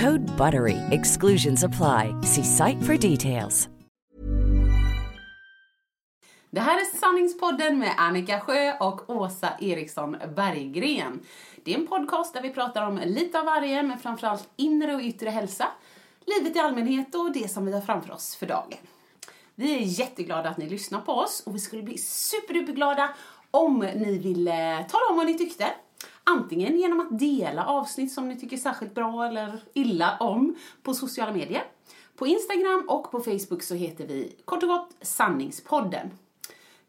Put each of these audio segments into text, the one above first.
Code BUTTERY. Exclusions apply. See site for details. Det här är Sanningspodden med Annika Sjö och Åsa Eriksson Berggren. Det är en podcast där vi pratar om lite av varje, men framförallt inre och yttre hälsa, livet i allmänhet och det som vi har framför oss för dagen. Vi är jätteglada att ni lyssnar på oss och vi skulle bli superduperglada om ni ville eh, tala om vad ni tyckte. Antingen genom att dela avsnitt som ni tycker särskilt bra eller illa om på sociala medier. På Instagram och på Facebook så heter vi kort och gott Sanningspodden.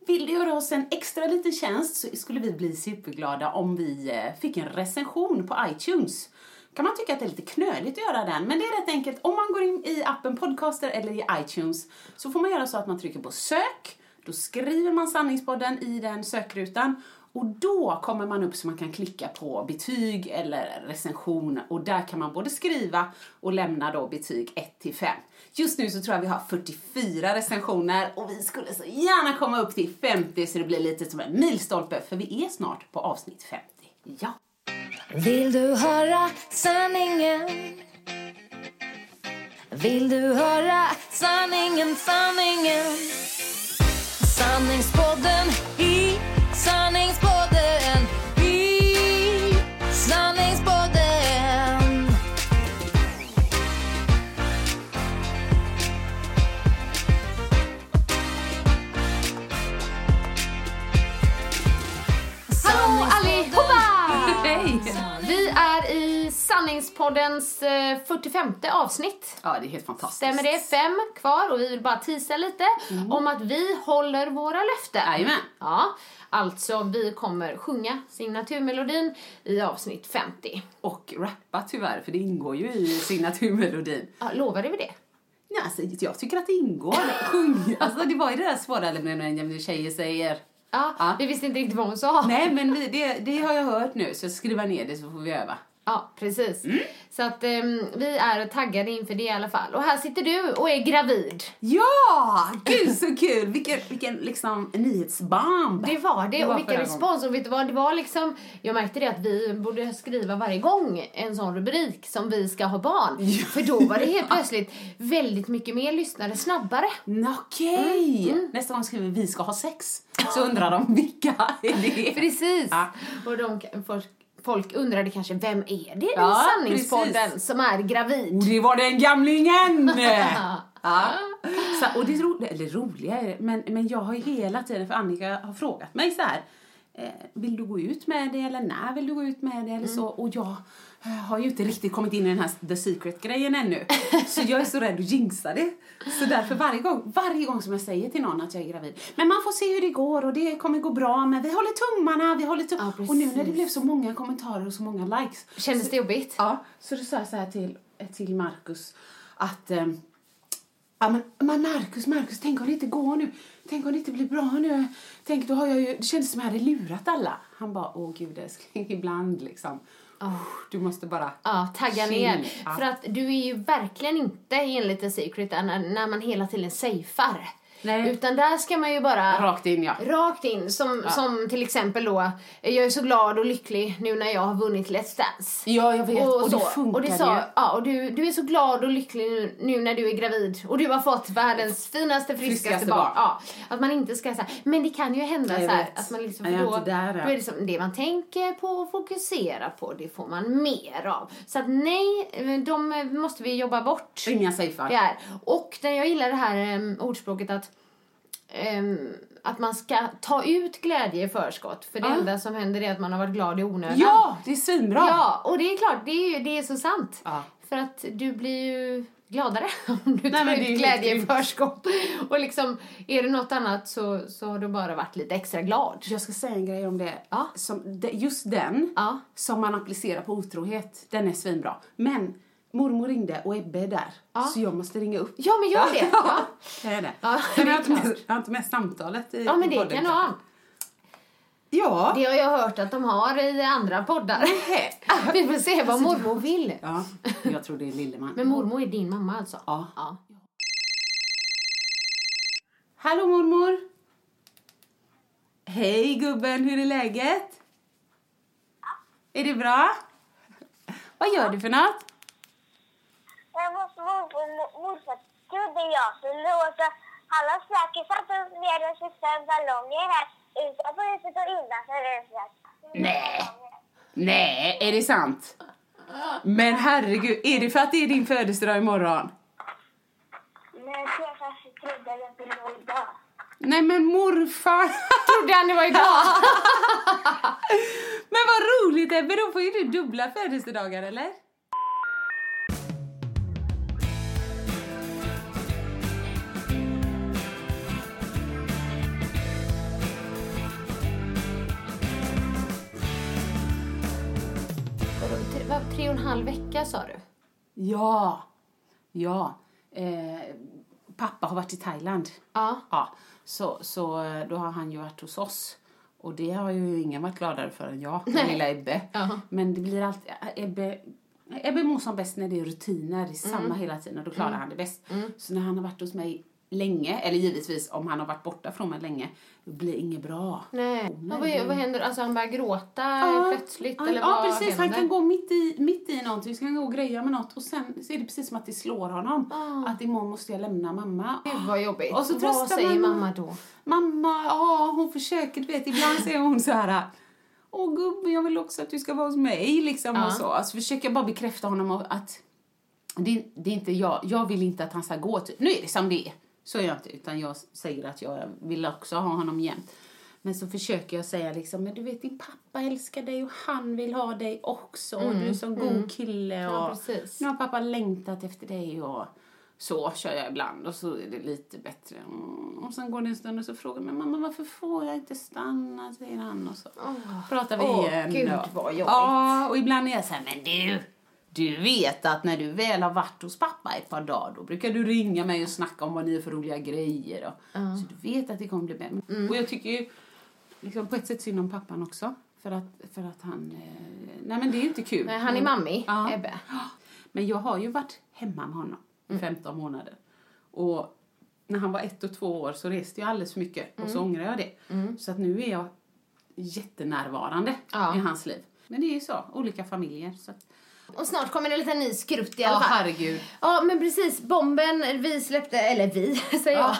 Vill du göra oss en extra liten tjänst så skulle vi bli superglada om vi eh, fick en recension på iTunes. kan man tycka att det är lite knöligt att göra den, men det är rätt enkelt. Om man går in i appen Podcaster eller i iTunes så får man göra så att man trycker på sök, då skriver man Sanningspodden i den sökrutan och då kommer man upp så man kan klicka på betyg eller recension och där kan man både skriva och lämna då betyg 1 till 5. Just nu så tror jag vi har 44 recensioner och vi skulle så gärna komma upp till 50 så det blir lite som en milstolpe för vi är snart på avsnitt 50. Ja. Vill du höra sanningen? Vill du höra sanningen, sanningen? Sanningspodden i sanningspodden Sanningspoddens eh, 45 avsnitt. Ja, det är helt fantastiskt. Stämmer det? Fem kvar och vi vill bara tisa lite om att vi håller våra löften. Jajamän. Ja, alltså vi kommer sjunga signaturmelodin i avsnitt 50. Och rappa tyvärr, för det ingår ju i signaturmelodin. Ja, lovade vi det? Ja, alltså, jag tycker att det ingår. Sjung. Alltså, det var ju det där svåra när tjejer säger. Ja, Ja. vi visste inte riktigt vad hon sa. Nej, men vi, det, det har jag hört nu, så skriva ner det så får vi öva. Ja, precis. Mm. Så att ehm, vi är taggade inför det i alla fall. Och här sitter du och är gravid. Ja! Gud så kul! Vilken, vilken liksom nyhetsbomb. Det var det, Det var och vilken respons. Och vet du vad, det var liksom, jag märkte det att vi borde skriva varje gång en sån rubrik som vi ska ha barn. För då var det helt plötsligt väldigt mycket mer lyssnare snabbare. Okej! Mm, Nästa gång skriver vi ska ha sex. Så undrar de vilka är det? Precis. Ja. Och de, folk, folk undrade kanske, vem är det Ja, i Sanningspodden precis. som är gravid? Och det var den gamlingen! ja. Så, och det ro, eller roliga är det, men, men jag har ju hela tiden, för Annika har frågat mig så här. Eh, vill du gå ut med det eller när vill du gå ut med det eller så? Och jag har ju inte riktigt kommit in i den här The Secret-grejen ännu. Så jag är så rädd att jinxa det. Så därför varje gång, varje gång som jag säger till någon att jag är gravid. Men man får se hur det går och det kommer gå bra men vi håller tummarna, vi håller tummarna. Ja, och nu när det blev så många kommentarer och så många likes. Kändes det jobbigt? Ja, så då sa jag så här till, till Marcus att eh, Ja, men, men Marcus, Marcus, tänk om det inte går nu. Tänk om det inte blir bra nu. Tänk, då har jag ju, det kändes som jag hade lurat alla. Han bara, åh gud älskling, ibland liksom. Du måste bara... Ja, tagga ner. För att du är ju verkligen inte enligt The Secret när, när man hela tiden safear. Nej. Utan där ska man ju bara Rakt in ja. Rakt in, som, som till exempel då, jag är så glad och lycklig nu när jag har vunnit Let's Dance. Ja, jag vet. Och, så. det funkar och det ju. sa, ja, och du, du är så glad och lycklig nu, nu när du är gravid och du har fått världens finaste, friskaste, Friskaste barn. barn. Ja, att man inte ska säga men det kan ju hända Jag så här, att man liksom, för då, där då är det som, det man tänker på och fokuserar på, det får man mer av. Så att nej, de måste vi jobba bort. Inga safear. Och jag gillar det här um, ordspråket att ehm, att man ska ta ut glädje i förskott. För det Ja. enda som händer är att man har varit glad i onödan. Ja, det är svinbra. Ja, och det är klart, det är, det är så sant. Ja. För att du blir ju gladare om du Nej, tar är ut glädje i förskott. Och liksom, är det något annat så, så har du bara varit lite extra glad. Jag ska säga en grej om det. Ja. Som, just den Ja. som man applicerar på otrohet, den är svinbra. Men mormor ringde och Ebbe är där. Ja. Så jag måste ringa upp. Ja, men gör det. Ja, jag det? Ja, det jag, är har inte med, jag har inte med samtalet i ja men det podden. kan du ha. Ja. Det har jag hört att de har i andra poddar. Vi får se vad mormor vill. ja. Jag tror det är Lilleman. Men mormor är din mamma alltså? Ja. ja. Hallå mormor! Hej gubben, hur är läget? Är det bra? Vad gör du för något? Jag måste morfar och morfar trodde jag skulle låta alla snackis satt ner och fixade ballonger här utanför huset och innanför huset. Nej. Nej, är det sant? Men herregud, är det för att det är din födelsedag imorgon? Men jag kanske trodde att det var idag. Nej men morfar! Trodde han det var idag? men vad roligt Ebbe, då får ju du dubbla födelsedagar eller? Halv vecka sa du? Ja, ja. Eh, pappa har varit i Thailand. Ja. Ja, så, så eh, då har han ju varit hos oss. Och det har ju ingen varit gladare för än jag, Nej. lilla Ebbe. Ja. Men det blir alltid, Ebbe, Ebbe mår som bäst när det är rutiner, det är samma Mm. hela tiden och då klarar han det bäst. Så när han har varit hos mig länge, eller givetvis om han har varit borta från mig länge, då blir det inget bra. Nej. nej, vad, det- vad händer? Alltså han börjar gråta Ja, plötsligt? ja, eller ja, precis. händer? Han kan gå mitt i, mitt i någonting, så kan han gå och greja med något och sen så är det precis som att det slår honom. Ah. Att imorgon måste jag lämna mamma. Gud vad jobbigt. Och så vad tröstar säger man- mamma då? Mamma, ja hon försöker, du vet ibland säger hon så här Åh gubben, jag vill också att du ska vara hos mig liksom och så. Alltså försöker jag bara bekräfta honom att det, det är inte jag, jag vill inte att han ska gå typ. Nu är det som det är. Så är jag inte, utan jag säger att jag vill också ha honom jämt. Men så försöker jag säga liksom, men du vet din pappa älskar dig och han vill ha dig också och du är som god kille och Mm, Ja, nu har pappa längtat efter dig och så kör jag ibland och så är det lite bättre. Mm. Och sen går det en stund och så frågar men mamma varför får jag inte stanna säger han och så pratar vi Åh, igen. Gud, och, vad jobbigt. Ja, och ibland är jag så här, men du, du vet att när du väl har varit hos pappa ett par dagar då brukar du ringa mig och snacka om vad ni är för roliga grejer. Och, Så du vet att det kommer bli bättre. Mm. Och jag tycker ju liksom, på ett sätt synd om pappan också. För att, för att han, eh, nej men det är ju inte kul. Nej, han är mammi, Ja. Ebbe. Men jag har ju varit hemma med honom i 15 månader. Och när han var ett och två år så reste jag alldeles för mycket och så ångrar jag det. Så att nu är jag jättenärvarande Ja. i hans liv. Men det är ju så, olika familjer. Så att, Och snart kommer det lite ny skrutt i ja, alla fall. herregud. Ja, men precis. Bomben vi släppte, eller vi säger jag.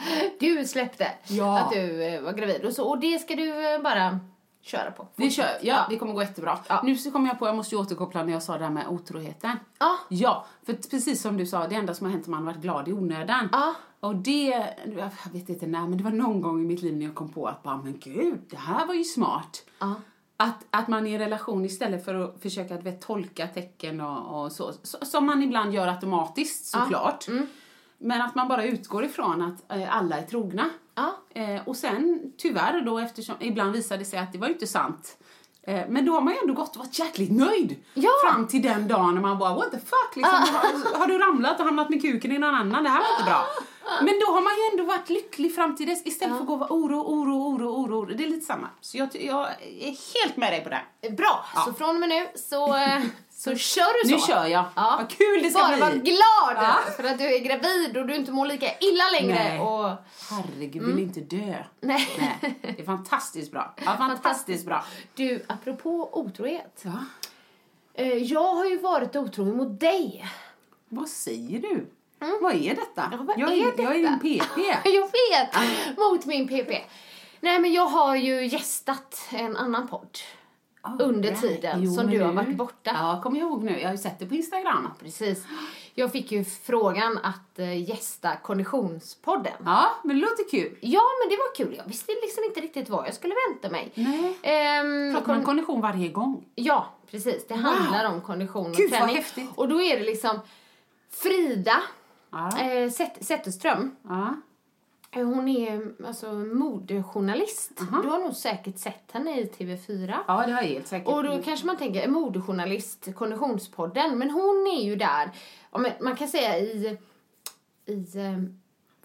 du släppte Ja. att du eh, var gravid. Och, så, och det ska du eh, bara köra på. Det, kör, ja, det kommer gå jättebra. Ja. Nu så kommer jag på, jag måste ju återkoppla när jag sa det här med otroheten. Ja. Ja, för precis som du sa, det enda som har hänt är att man har varit glad i onödan. Ja. Och det, jag vet inte när, men det var någon gång i mitt liv när jag kom på att bara, men gud, det här var ju smart. Ja. Att, att man i en relation istället för att försöka att vet, tolka tecken och, och så, så, som man ibland gör automatiskt såklart. Men att man bara utgår ifrån att eh, alla är trogna. Ja. Eh, och sen tyvärr då eftersom ibland visade det sig att det var ju inte sant. Eh, men då har man ju ändå gått och varit jäkligt nöjd. Ja. Fram till den dagen när man bara what the fuck liksom. Har, har du ramlat och hamnat med kuken i någon annan? Det här var inte bra. Men då har man ju ändå varit lycklig fram till dess istället för att gå och vara oro, oro, oro, oro. Det är lite samma. Så jag, jag är helt med dig på det. Bra, så från och med nu så, eh, Så kör du så. Nu kör jag. Ja. Vad kul det ska Bara bli. var glad för att du är gravid och du inte mår lika illa längre. Nej. Och, Herregud, vill inte dö. Mm. nej. Nej, det är fantastiskt bra. Ja, fantastiskt bra. Du, apropå otrohet. Ja. Eh, jag har ju varit otrogen mot dig. Vad säger du? Vad är detta? Mm. Ja, vad jag, är jag är detta? en PP. jag vet! Mot min PP. Nej men jag har ju gästat en annan podd. under Right. tiden Jo, som du har varit borta. Ja, kommer jag ihåg nu. Jag har ju sett det på Instagram. Precis. Jag fick ju frågan att uh, gästa Konditionspodden. Ja, men det låter kul. Ja, men det var kul. Jag visste liksom inte riktigt vad jag skulle vänta mig. Nej. Ehm, Pratar man kondition varje gång? Ja, precis. Det handlar om kondition och Gud, vad träning. häftigt. Och då är det liksom Frida Ja. eh, Zet- Zetterström. Ja. Eh, Hon är alltså modejournalist. Du har nog säkert sett henne i TV4. ja, det har jag helt säkert. Och då kanske man tänker, en modejournalist, Konditionspodden. Men hon är ju där, man kan säga i, i eh,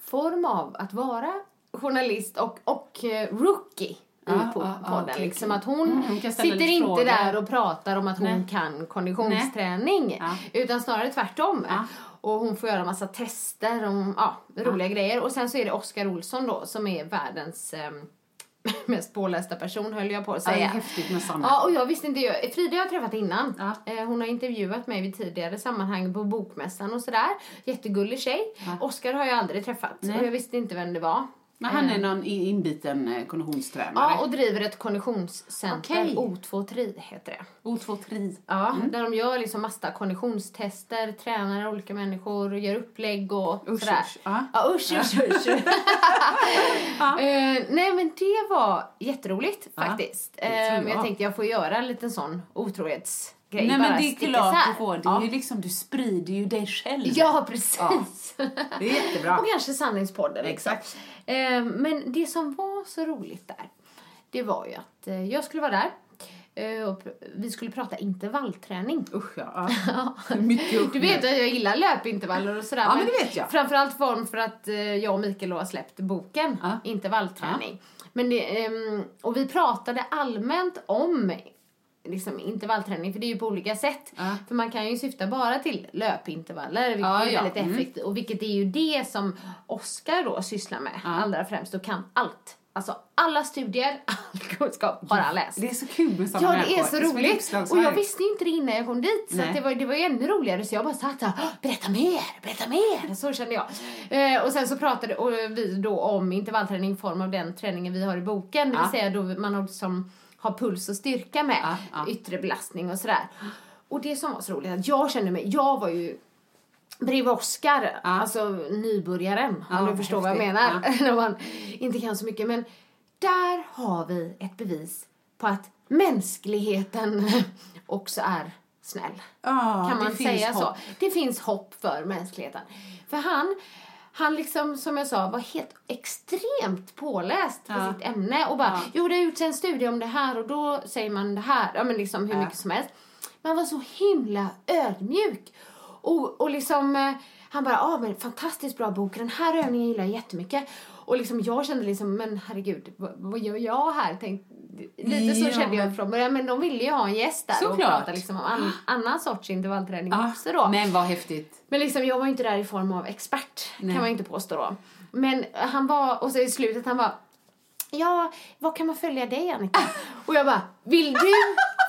form av att vara journalist och, och eh, rookie i ja, podden. okej, liksom okej. att hon, Mm, hon sitter inte frågor. där och pratar om att hon Nej. kan konditionsträning. Ja. Utan snarare tvärtom. Ja. Och hon får göra massa tester om ja, roliga grejer. Och sen så är det Oskar Olsson då som är världens eh, mest pålästa person höll jag på att Ja, det är säga. häftigt med såna. Ja, och jag visste inte, jag, Frida har jag träffat innan. Ja. Eh, hon har intervjuat mig vid tidigare sammanhang på Bokmässan och sådär. Jättegullig tjej. Oskar har jag aldrig träffat Nej. och jag visste inte vem det var. Men han är någon i- inbiten eh, konditionstränare. Ja, och driver ett konditionscenter. Okej. O2 Tri heter det. O2 tri. Ja, där de gör liksom massa konditionstester, tränar olika människor, gör upplägg och Usch, sådär. usch, ja. Ja, usch, usch, usch. Eh, nej, men det var jätteroligt faktiskt. tror Eh, men jag jag. tänkte jag får göra en liten sån otrohetsgrej. Nej bara men det är klart du får. Det Ja. är ju liksom, du sprider ju dig själv. Ja, precis. Det är jättebra. och kanske Sanningspodden. liksom. Eh, men det som var så roligt där, det var ju att eh, jag skulle vara där. eh, och vi skulle prata intervallträning. Usch ja. ja. Mycket usch. Du vet att jag gillar löpintervaller och sådär. Ja, men det vet jag. Framförallt form för att jag och Mikael har släppt boken Ja. Intervallträning. Men det, ehm, och vi pratade allmänt om liksom, intervallträning, för det är ju på olika sätt. Ja. För man kan ju syfta bara till löpintervaller, vilket Ja, är ja. väldigt Mm. effektivt. Och vilket är ju det som Oskar då sysslar med allra främst och kan allt. Alltså alla studier, all kunskap har han läst. Det är så kul med sådana Ja, det är så roligt. Och uppslagsverk. jag visste ju inte det innan jag kom dit. Så det, var, det var ju ännu roligare. Så jag bara satt "Åh, berätta mer, berätta mer. Så kände jag. Eh, och sen så pratade och vi då om intervallträning i form av den träningen vi har i boken. Det vill Ja. säga då man har, som, har puls och styrka med. Ja, ja. Yttre belastning och sådär. Och det som var så roligt att jag kände mig, jag var ju bredvid Oscar, alltså nybörjaren Ja, om du förstår vad jag häftigt. menar. När man inte kan så mycket. Men där har vi ett bevis på att mänskligheten också är snäll. Ja, kan man säga hopp. så? Det finns hopp för mänskligheten. För han, han liksom, som jag sa, var helt extremt påläst på Ja. sitt ämne och bara, Ja. jo det har gjorts en studie om det här och då säger man det här, ja men liksom hur Ja. mycket som helst. Men han var så himla ödmjuk. Och, och liksom, eh, han bara, ja men fantastiskt bra bok, den här övningen gillar jag jättemycket. Och liksom jag kände liksom, men herregud, vad, vad gör jag här? Tänk, lite så Ja, kände jag från början, men de ville ju ha en gäst där och Såklart. prata liksom om an, annan sorts intervallträning Ja, också då. Men vad häftigt. Men liksom, jag var ju inte där i form av expert, Nej. kan man ju inte påstå då. Men han var, och så i slutet han var Ja, vad kan man följa dig Annika? Och jag bara, vill du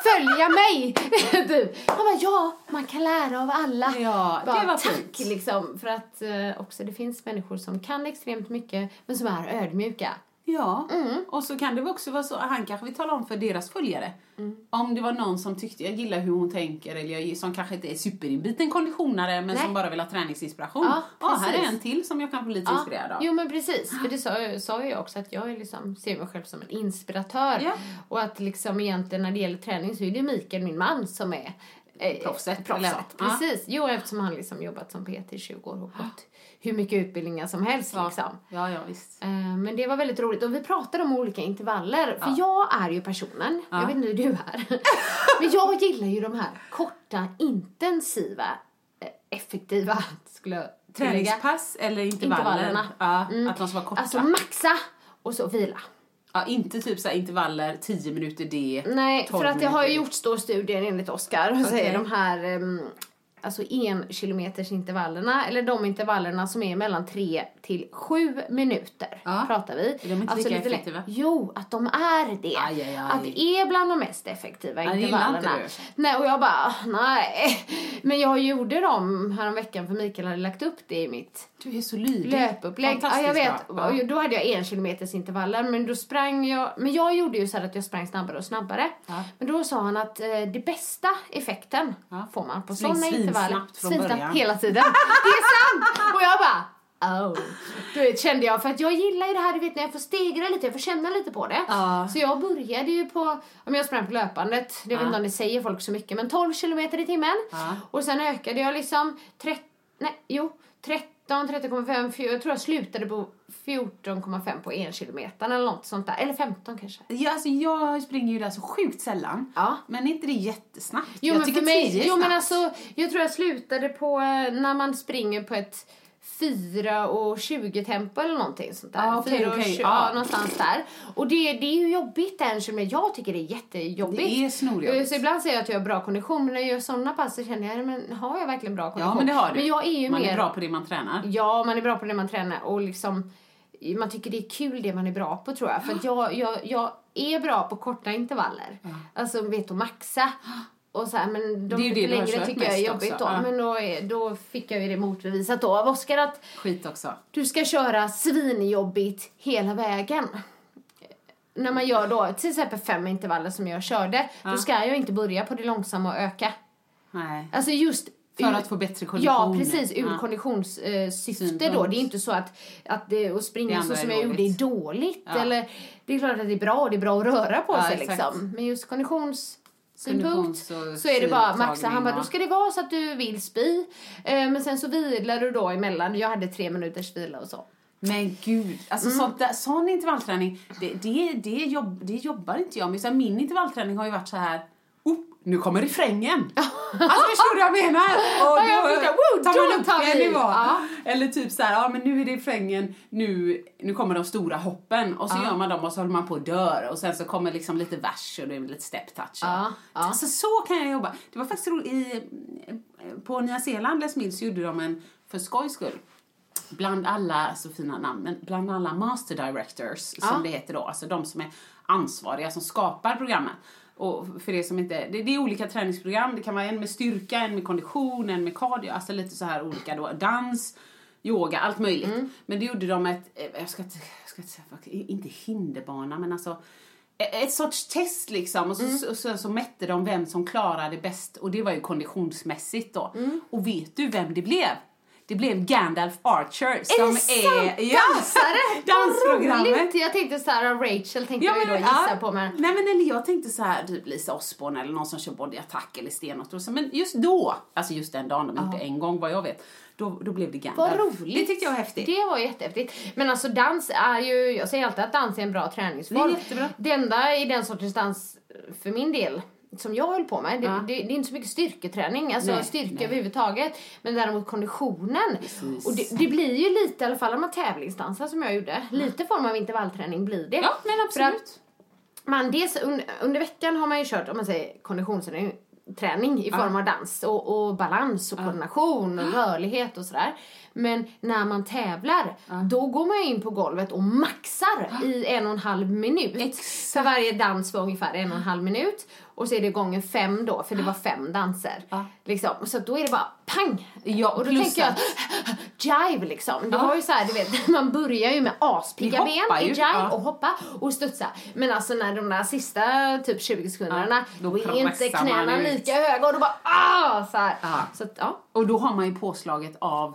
följa mig? typ. Han bara, ja, man kan lära av alla. Ja, det bara, var tack fint. liksom. För att eh, också det finns människor som kan extremt mycket, men som är ödmjuka. Ja, Mm. och så kan det också vara så, han kanske vill tala om för deras följare. Mm. Om det var någon som tyckte, jag gillar hur hon tänker, eller jag, som kanske inte är superinbiten konditionare, men Nej. som bara vill ha träningsinspiration. Ja, Ja, här är en till som jag kan bli lite inspirerad av. Jo men precis, för det sa, sa jag också att jag liksom, ser mig själv som en inspiratör. Ja. Och att liksom egentligen när det gäller träning så är det Mikael, min man, som är eh, Proffset, proffset. Ja. Precis, jo eftersom han liksom jobbat som PT i 20 år och gått hur mycket utbildningar som helst Ja. liksom. Ja, ja, visst. Eh, Men det var väldigt roligt och vi pratade om olika intervaller. För jag är ju personen, jag vet inte hur du är. Men jag gillar ju de här korta, intensiva, eh, effektiva, skulle jag tillägga. Träningspass eller intervaller? Intervallerna. Ja, Mm. att de ska vara korta. Alltså maxa och så vila. Ja, inte typ så intervaller, 10 minuter det, Nej, 12 för att det har ju gjorts då studier enligt Oskar. Är de här um, alltså en kilometers intervallerna eller de intervallerna som är mellan 3 till 7 minuter Ja. pratar vi. de inte alltså lika effektiva? Jo, att de är det. Aj, aj, aj. Att det är bland de mest effektiva inte intervallerna. du. Nej, och jag bara, nej. Men jag gjorde dem häromveckan för Mikael hade lagt upp det i mitt Du är så lydig. löpupplägg. Ja, jag vet. Och då hade jag en kilometers intervaller men då sprang jag, men jag gjorde ju så här att jag sprang snabbare och snabbare. Ja. Men då sa han att eh, det bästa effekten Ja. får man på sådana intervaller. svinsnabbt från Svinsnabbt början. hela tiden. Det är sant! Och jag bara Oh. Vet, kände jag, för att jag gillar ju det här du vet när jag får stegra lite, jag får känna lite på det. Ja. Så jag började ju på, om jag sprang på löpandet, det vet Ja. inte om det säger folk så mycket, men 12 kilometer i timmen. Ja. Och sen ökade jag liksom 30, nej, jo, 13, 13,5, fjor- jag tror jag slutade på 14,5 på en kilometer eller något sånt där. Eller 15 kanske. Ja, alltså jag springer ju där så sjukt sällan. Ja. Men är inte det jättesnabbt? Jo jag men tycker för mig, 10 är jo men alltså, jag tror jag slutade på eh, när man springer på ett 4 och 20 tempo eller någonting sånt där. Ja, okej, 4 och okej, 20, ja. ja. någonstans där. Och det, det är ju jobbigt en kilometer. Jag tycker det är jättejobbigt. Det är snorjobbigt. Eh, Så ibland säger jag att jag har bra kondition, men när jag gör sådana pass så känner jag, men har jag verkligen bra kondition? Ja, men det har du. Men jag är ju Man mer... är bra på det man tränar. Ja, man är bra på det man tränar och liksom man tycker det är kul det man är bra på tror jag. För jag, jag, jag är bra på korta intervaller. Alltså vet att maxa. Och så här, men de Det är ju det längre tycker jag är jobbigt också, då. ja. Men då, är- då fick jag ju det motbevisat då av Oskar att Skit också. du ska köra svinjobbigt hela vägen. När man gör då till exempel fem intervaller som jag körde, då ska jag inte börja på det långsamma och öka. Nej. Alltså just För att få bättre kondition. Ja, precis. Ur Ja. konditionssyfte då. Det är inte så att, att det, att Det springa andra så som är jag gjorde är dåligt. Ja. Eller, det är klart att det är bra, det är bra att röra på Ja, sig exakt. liksom. Men just Konditions- och så är det bara maxa. tidtagning Han bara, då ska det vara så att du vill spy. Eh, men sen så vilar du då emellan. Jag hade tre minuters vila och så. Men gud, alltså Mm. sånt där, sån intervallträning, det, det, det, jobb, det jobbar inte jag med. Så min intervallträning har ju varit så här. Nu kommer refrängen! alltså förstår du vad jag menar? Och Ja, jag. Woo, tar man då upp tar en nivå. Ja. Eller typ så här, ja men nu är det refrängen, nu, nu kommer de stora hoppen. Och så gör man dem och så håller man på och dör. Och sen så kommer liksom lite vers och det är lite step touch. Ja, ja. Alltså så kan jag jobba. Det var faktiskt roligt, i, på Nya Zeeland, Les Mills, gjorde de en, för skojs skull, bland alla, så fina namn, men bland alla master directors som Ja. det heter då, alltså de som är ansvariga som skapar programmen. Och för det som inte, det, det är olika träningsprogram, det kan vara en med styrka, en med kondition, en med cardio, alltså lite så här olika då, dans, yoga, allt möjligt. Mm. Men det gjorde de ett, eh, jag ska jag ska inte hinderbana men alltså eh, ett sorts test liksom och så, Mm. så, så, så mätte de vem som klarade bäst och det var ju konditionsmässigt då. Och vet du vem det blev? Det blev Gandalf Archer som är det är... Ja, dansprogrammet. Roligt. Jag tänkte så här, Rachel tänkte jag ju då gissa på men... Nej men eller jag tänkte så här typ Lisa Osborne eller någon som kör body attack eller stenåt. Men just då, alltså just den dagen, de inte en gång vad jag vet, då, då blev det Gandalf. Vad roligt. Det tyckte jag var häftigt. Det var jättehäftigt. Men alltså dans är ju, jag säger alltid att dans är en bra träningsform. Det är jättebra. Det enda i den sortens dans, för min del, som jag höll på med, det, Ja. det, det är inte så mycket styrketräning, alltså Nej, styrka nej. överhuvudtaget. Men däremot konditionen. Precis. Och det, det blir ju lite, i alla fall om man tävlingsdansar som jag gjorde, lite form av intervallträning blir det. Ja men absolut. man dels under, under veckan har man ju kört om man säger konditionsträning träning i form av dans och, och balans och koordination och rörlighet och sådär. Men när man tävlar, då går man ju in på golvet och maxar i en och en halv minut. Exakt. För varje dans var ungefär en och en halv minut. Och så är det gånger fem då, för det var fem danser. Ja. Liksom. Så då är det bara pang! Ja, och då tänker jag jive liksom. Det var ju så här, du vet, man börjar ju med aspigga ben i jive ja. och hoppa och studsa. Men alltså när de där sista typ 20 sekunderna, Ja, då är inte knäna lika höga och då bara ah! Så, så att, ja. Och då har man ju påslaget av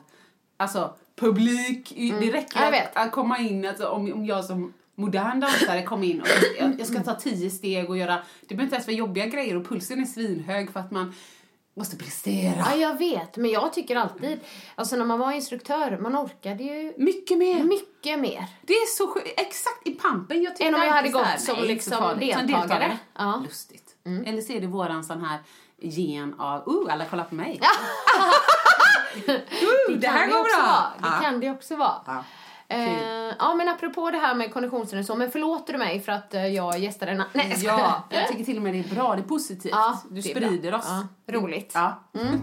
alltså, publik. i- Det räcker Mm. Att, att komma in, alltså, om, om jag som modern dansare kommer in och jag, jag ska ta tio steg och göra, det behöver inte ens vara jobbiga grejer och pulsen är svinhög för att man måste prestera. ja, jag vet. Men jag tycker alltid, alltså när man var instruktör, man orkade ju Mycket mer. mycket mer. Det är så sjukt. Exakt i pampen. Jag Än om jag hade här, gått som nej, liksom. Som deltagare. Ja. Mm. Lustigt. Eller så är det våran sån här gen av, uh, alla kollar på mig. uh, det, här kan går bra. Vara. Det Ja. kan det också vara. Ja. Eh, ja, men apropå det här med konditionsträning så, men förlåter du mig för att eh, jag gästade en... Nej. Ja, jag tycker till och med det är bra. Det är positivt. Ja, du sprider bra. oss. Ja, roligt. Ja. Ehm,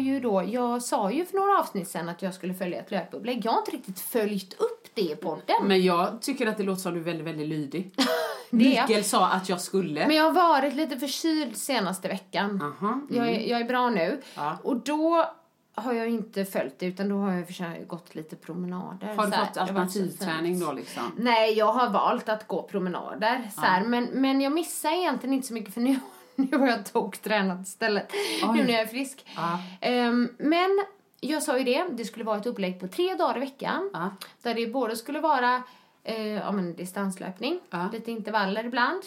ju då, jag sa ju för några avsnitt sen att jag skulle följa ett löpupplägg. Jag har inte riktigt följt upp det i podden. Men jag tycker att det låter som du är väldigt, väldigt lydig. Mikael sa att jag skulle. Men jag har varit lite förkyld senaste veckan. Aha, Jag, är, jag är bra nu. Mm. Ja. Och då har jag inte följt det utan då har jag försökt gått lite promenader. Har du fått alternativträning då liksom? Nej, jag har valt att gå promenader. Så här. Men, men jag missar egentligen inte så mycket för nu, nu har jag toktränat istället. Nu när jag är frisk. Ja. Ehm, men jag sa ju det, det skulle vara ett upplägg på tre dagar i veckan. Ja. Där det både skulle vara eh, ja, men distanslöpning, Ja. lite intervaller ibland.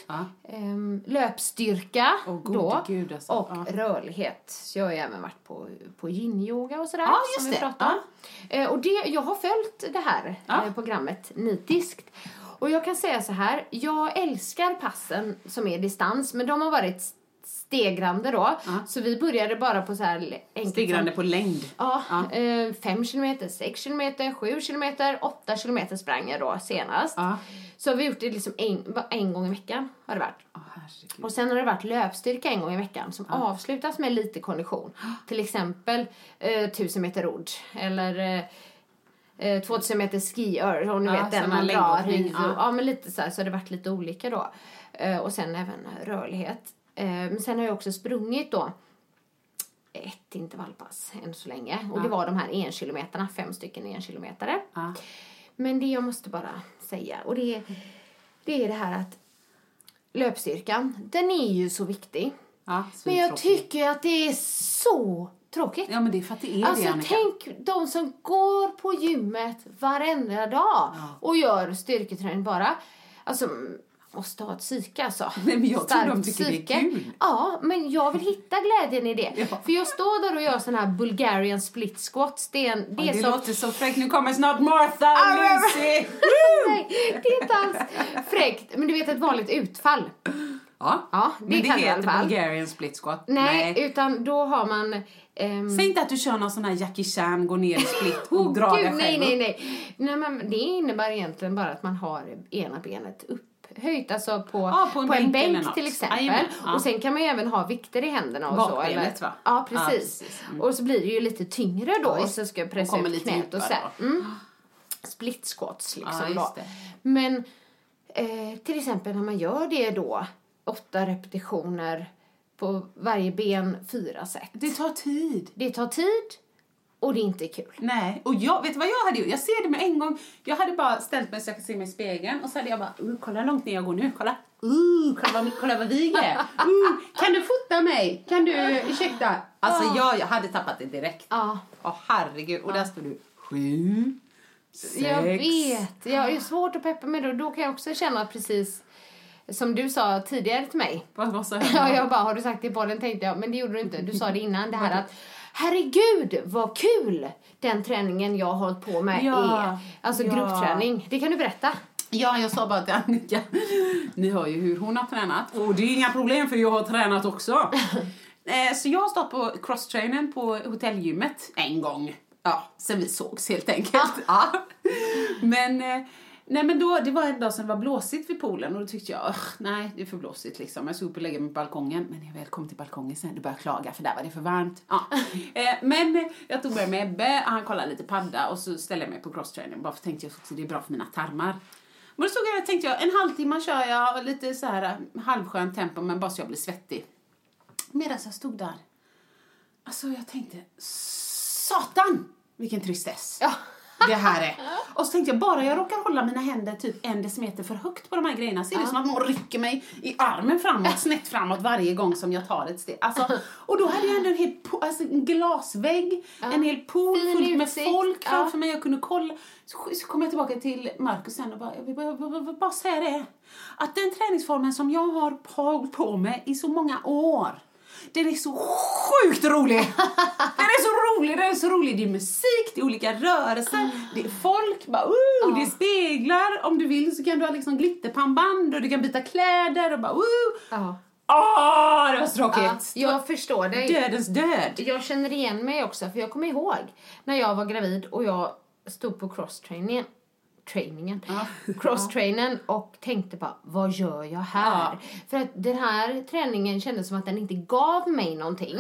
Ehm, löpstyrka gode då. gud, alltså. Och rörlighet. Så jag har ju även varit på, på yin-yoga och sådär. Som vi det. pratade om. Eh, och det, jag har följt det här eh, programmet nitiskt. Och jag kan säga så här, jag älskar passen som är distans, men de har varit stegrande då. Så vi började bara på så här enkelt Stegrande på längd. Ja, Ja. eh, fem kilometer, sex kilometer, sju kilometer, åtta kilometer sprang jag då senast. Ja. Så har vi gjort det liksom en, en gång i veckan har det varit. Herregud. Och sen har det varit löpstyrka en gång i veckan som avslutas med lite kondition. Till exempel eh, 1000 meter rodd eller eh, eh, 2000 meter skiör och ni Ja, vet den man drar hit. ja. Ja. ja men lite så här så har det varit lite olika då. Eh, och sen även rörlighet. Eh, men sen har jag också sprungit då ett intervallpass än så länge. Och det var de här en kilometerna, fem stycken en kilometare. Ja. Men det jag måste bara säga, och det är det, är det här att löpstyrkan, den är ju så viktig. Ja, Men jag tycker att det är så tråkigt. Ja, men det är för att det är Alltså det, Annika. tänk de som går på gymmet varenda dag och gör styrketräning bara. Alltså, måste ha ett psyke alltså. Nej, men jag tror Starkt de tycker det är psyke. kul. Ja, men jag vill hitta glädjen i det. Ja. För jag står där och gör sån här Bulgarian split squats. Det är, en, det Ja, det som... låter så fräckt. Nu kommer snart Martha och Ah, Lucy. Nej, det är inte alls fräckt. Men du vet ett vanligt utfall. Ja, Ja, det men det kan i heter fall. Bulgarian split squat. Nej, utan då har man... ehm, Säg inte att du kör någon sån här Jackie Chan, går ner i split och Oh, drar dig nej, själv nej, nej. nej men det innebär egentligen bara att man har ena benet upphöjt, alltså på, Ja, på en en bänk eller bänk till exempel. Jajamän, ja. Och sen kan man ju även ha vikter i händerna och så. Bakbenet, eller, va? Ja, precis. precis. Mm. Och så blir det ju lite tyngre då och så ska jag pressa ut knät och så. här. Mm. Split squats liksom då. Men eh, till exempel när man gör det då, åtta repetitioner på varje ben, fyra set. Det tar tid. Det tar tid och det är inte kul. Nej, och jag, vet du vad jag hade gjort? Jag ser det med en gång. Jag hade bara ställt mig så jag kan se mig i spegeln och så hade jag bara, uh, kolla hur långt ner jag går nu, kolla. Uh, kolla, vad, kolla vad vig är. Uh, kan du fota mig? Kan du, ursäkta? Alltså jag, jag hade tappat det direkt. Ja. Åh herregud, och där står du. Sju, sex. Jag vet. Jag är svårt att peppa det och då kan jag också känna precis som du sa tidigare till mig. Vad, vad sa jag? Ja, jag bara, har du sagt det i podden tänkte jag, men det gjorde du inte. Du sa det innan, det här att herregud vad kul den träningen jag har hållit på med Ja, är. Alltså ja. gruppträning. Det kan du berätta. Ja, jag sa bara till Annika, ni hör ju hur hon har tränat. Och det är inga problem för jag har tränat också. Eh, Så jag har stått på crosstrainen på hotellgymmet en gång. Ja, sen vi sågs helt enkelt. Ja. Men, eh, nej men då, det var en dag som det var blåsigt vid poolen och då tyckte jag, "Ugh, nej det är för blåsigt liksom. Jag skulle upp och lägga mig på balkongen. Men när jag väl kom till balkongen sen, då började jag klaga för där var det för varmt. Ja. Eh, Men jag tog med mig Ebbe, han kollade lite padda och så ställde jag mig på crosstraining. Bara för tänkte jag att det är bra för mina tarmar. Men då stod jag och tänkte jag, en halvtimme kör jag lite så här eh, halvskönt tempo men bara så jag blir svettig. Medan jag stod där, alltså jag tänkte, satan vilken tristess Ja. Det här är. Och så tänkte jag, bara jag råkar hålla mina händer typ en decimeter för högt på de här grejerna så är det som att någon rycker mig i armen framåt, snett framåt varje gång som jag tar ett steg. Alltså, och då hade jag ändå en hel alltså en glasvägg, en hel pool Fin fullt med folk framför mig. Jag kunde kolla. Så, så kom jag tillbaka till Marcus sen och bara, jag vill bara, bara, bara, bara säga det. Att den träningsformen som jag har hållit på med i så många år den är så sjukt rolig! Den är så rolig, den är så roligt. Det är musik, det är olika rörelser, det är folk, bara, uh, det är speglar. Om du vill så kan du ha liksom glitterpannband och du kan byta kläder och bara, uh. Ja. Åh, det var så Ja, tråkigt. jag förstår dig. Dödens död. Jag känner igen mig också, för jag kommer ihåg när jag var gravid och jag stod på crosstrainingen trainingen, crosstrainen och tänkte bara, vad gör jag här? För att den här träningen kändes som att den inte gav mig någonting.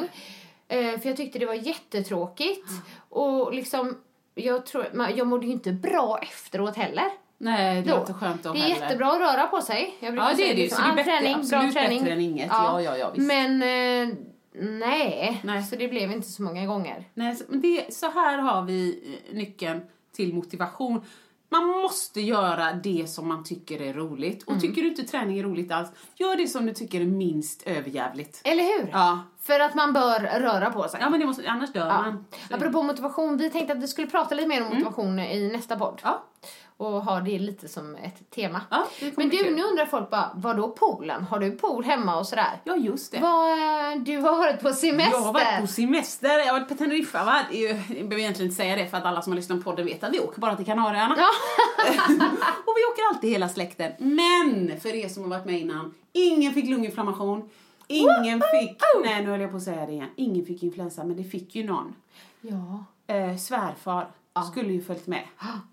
Eh, för jag tyckte det var jättetråkigt och liksom, jag tror, jag mådde ju inte bra efteråt heller. Nej, det Då. inte skönt då Det är heller. jättebra att röra på sig. Jag Ja, det är det ju. liksom, Så det är bättre- träning, absolut träning. bättre än inget. Ja, ja, ja, visst. Men eh, nej. Nej. så det blev inte så många gånger. Nej, så, men det, så här har vi eh, nyckeln till motivation. Man måste göra det som man tycker är roligt. Mm. Och tycker du inte träning är roligt alls, gör det som du tycker är minst överjävligt. Eller hur? Ja. För att man bör röra på sig. Ja, men det måste, annars dör Ja. man. Så- Apropå motivation, vi tänkte att vi skulle prata lite mer om motivation i nästa podd. Ja. Och ha det lite som ett tema. Ja, Men du, nu undrar folk bara, vad då poolen? Har du pool hemma och sådär? Ja, just det. Vad, eh, du har varit på semester. Jag har varit på semester, jag har varit på Teneriffa. Va? Jag behöver egentligen inte säga det för att alla som har lyssnat på podden vet att vi åker bara till Kanarieöarna. Ja. och vi åker alltid hela släkten. Men för er som har varit med innan, ingen fick lunginflammation. Ingen fick, nej nu höll jag på att säga det igen, ingen fick influensa men det fick ju någon. ja. Eh, svärfar skulle ju följt med.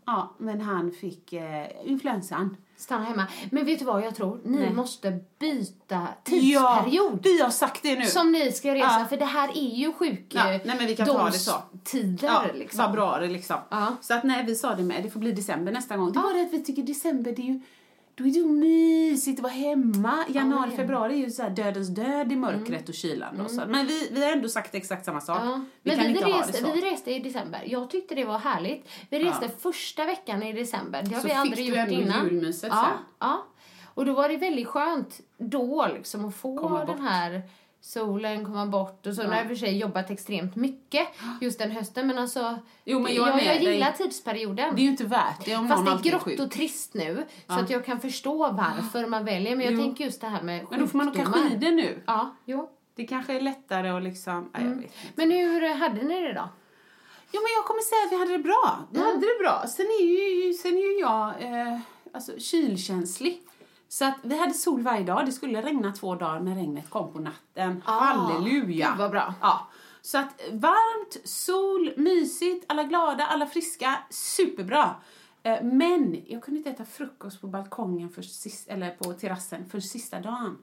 Ja, men han fick eh, influensan. Stanna hemma. Men vet du vad jag tror? Ni Nej. måste byta Ja, tidsperiod. vi har sagt det nu. Som ni ska resa, Ja. för det här är ju sjuk... Ja, nej, men vi kan ta det så. Tider, Ja, liksom. februari liksom. Ja. Så att nej, vi sa det med, det får bli december nästa gång. Det var det att vi tycker december, det är ju då är det ju mysigt att vara hemma. Januari, men- februari är ju så dödens död i mörkret och kylan. Då, så. Men vi, vi har ändå sagt exakt samma sak. Ja. Vi Men kan vi, inte ha det reste, så. vi reste i december. Jag tyckte det var härligt. Vi reste första veckan i december. Det har Så vi fick aldrig du gjort ändå innan. julmyset ja, sen. ja. Och då var det väldigt skönt då liksom att få den här solen komma bort och så. Nu har jag för sig jobbat extremt mycket just den hösten men alltså Jo, men jag jag dig. gillar tidsperioden. Det är ju inte värt det om Fast det är grått och trist nu så att jag kan förstå varför man väljer men jag Jo. tänker just det här med Men då får man åka sjukdomar. skidor nu. Ja, jo. Det kanske är lättare att liksom, nej, jag vet inte. Men hur hade ni det då? Jo, men jag kommer säga att vi hade det bra. Vi hade det bra. Sen är ju, sen är ju jag eh, alltså, kylkänslig. Så att vi hade sol varje dag. Det skulle regna två dagar, men regnet kom på natten. Halleluja! gud vad bra. Ja. Så att varmt, sol, mysigt, alla glada, alla friska. Superbra. Eh, men jag kunde inte äta frukost på balkongen för sist, eller på terrassen för sista dagen.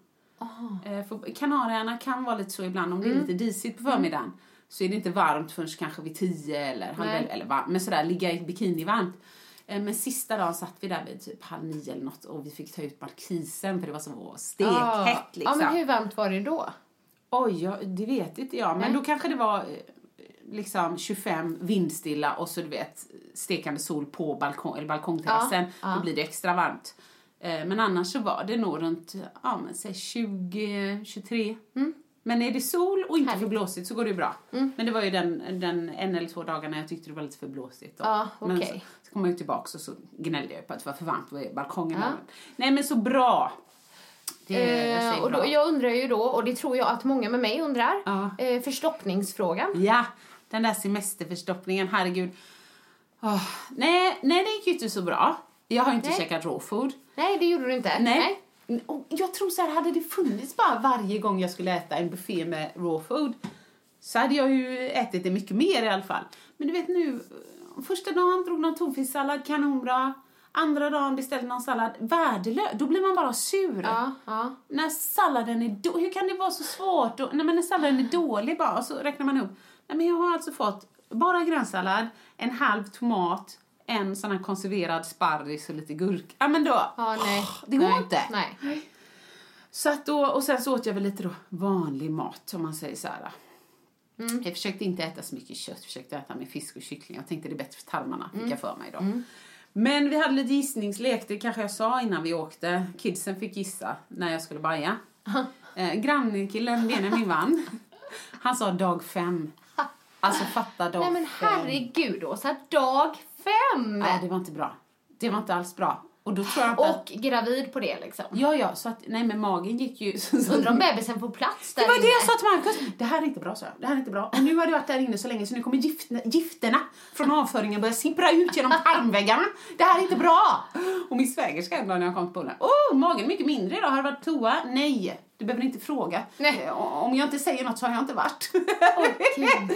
Eh, för Kanarieöarna kan vara lite så ibland om det är Mm. lite disigt på förmiddagen. Så är det inte varmt förrän kanske vid tio eller halv eller varmt, men sådär ligga i bikini varmt. Eh, Men sista dagen satt vi där vid typ halv nio eller något och vi fick ta ut markisen för det var så stekhett liksom. Ja, men hur varmt var det då? Oj, ja, det vet inte jag. Men Nej. då kanske det var eh, liksom 25 vindstilla och så du vet stekande sol på balkong, eller balkongterrassen. Ja, ja. Då blir det extra varmt. Eh, Men annars så var det nog runt, ja men säg 20, 23. Men är det sol och inte Härligt. för blåsigt så går det bra. Men det var ju den, den en eller två dagarna jag tyckte det var lite för blåsigt. då. Ja, Men okej. så, så kom jag ju tillbaka och så gnällde jag på att det var för varmt på balkongen. Ja. Nej men så bra. Det, jag Eh, och då, bra. jag undrar ju då, och det tror jag att många med mig undrar, Ja. eh, förstoppningsfrågan. Ja, den där semesterförstoppningen, herregud. Åh, nej, nej, det gick ju inte så bra. Jag har inte Nej. käkat raw food. Nej, det gjorde du inte. Nej. Och jag tror så här, hade det funnits bara varje gång jag skulle äta en buffé med raw food så hade jag ju ätit det mycket mer i alla fall. Men du vet nu, första dagen drog någon tonfisksallad, kanonbra. Andra dagen beställde någon sallad, värdelös. Då blir man bara sur. Ja, ja. När salladen är då, hur kan det vara så svårt? Och, nej, men när salladen är dålig bara, och så räknar man upp. Nej, men jag har alltså fått bara grönsallad, en halv tomat, en sån här konserverad sparris och lite gurka. Ja, men då, Ja, nej. det går nej. inte. Nej. Så att då, och sen så åt jag väl lite då vanlig mat, om man säger så här. Mm. Jag försökte inte äta så mycket kött, försökte äta med fisk och kyckling. Jag tänkte det är bättre för tarmarna, fick Mm. jag för mig då. Men vi hade lite gissningslek, det kanske jag sa innan vi åkte. Kidsen fick gissa när jag skulle baja. eh, grannkillen Benjamin vann. Han sa dag fem. Alltså fatta dag Nej men herregud Åsa, dag fem! Nej, det var inte bra. Det var inte alls bra. Och då tror jag att... Och gravid på det liksom. Ja, ja, så att, nej men magen gick ju... Undrar om bebisen får plats där det var det inne. jag sa till Markus. Det här är inte bra, så Det här är inte bra. Och nu har du varit där inne så länge så nu kommer gifterna, gifterna från avföringen börja sippra ut genom tarmväggarna. Det här är inte bra. Och min svägerska en dag när jag kom poolen. Åh, oh, magen är mycket mindre idag. Har du varit på toa? Nej. Du behöver inte fråga. Nej. Eh, Om jag inte säger något så har jag inte varit. Okej.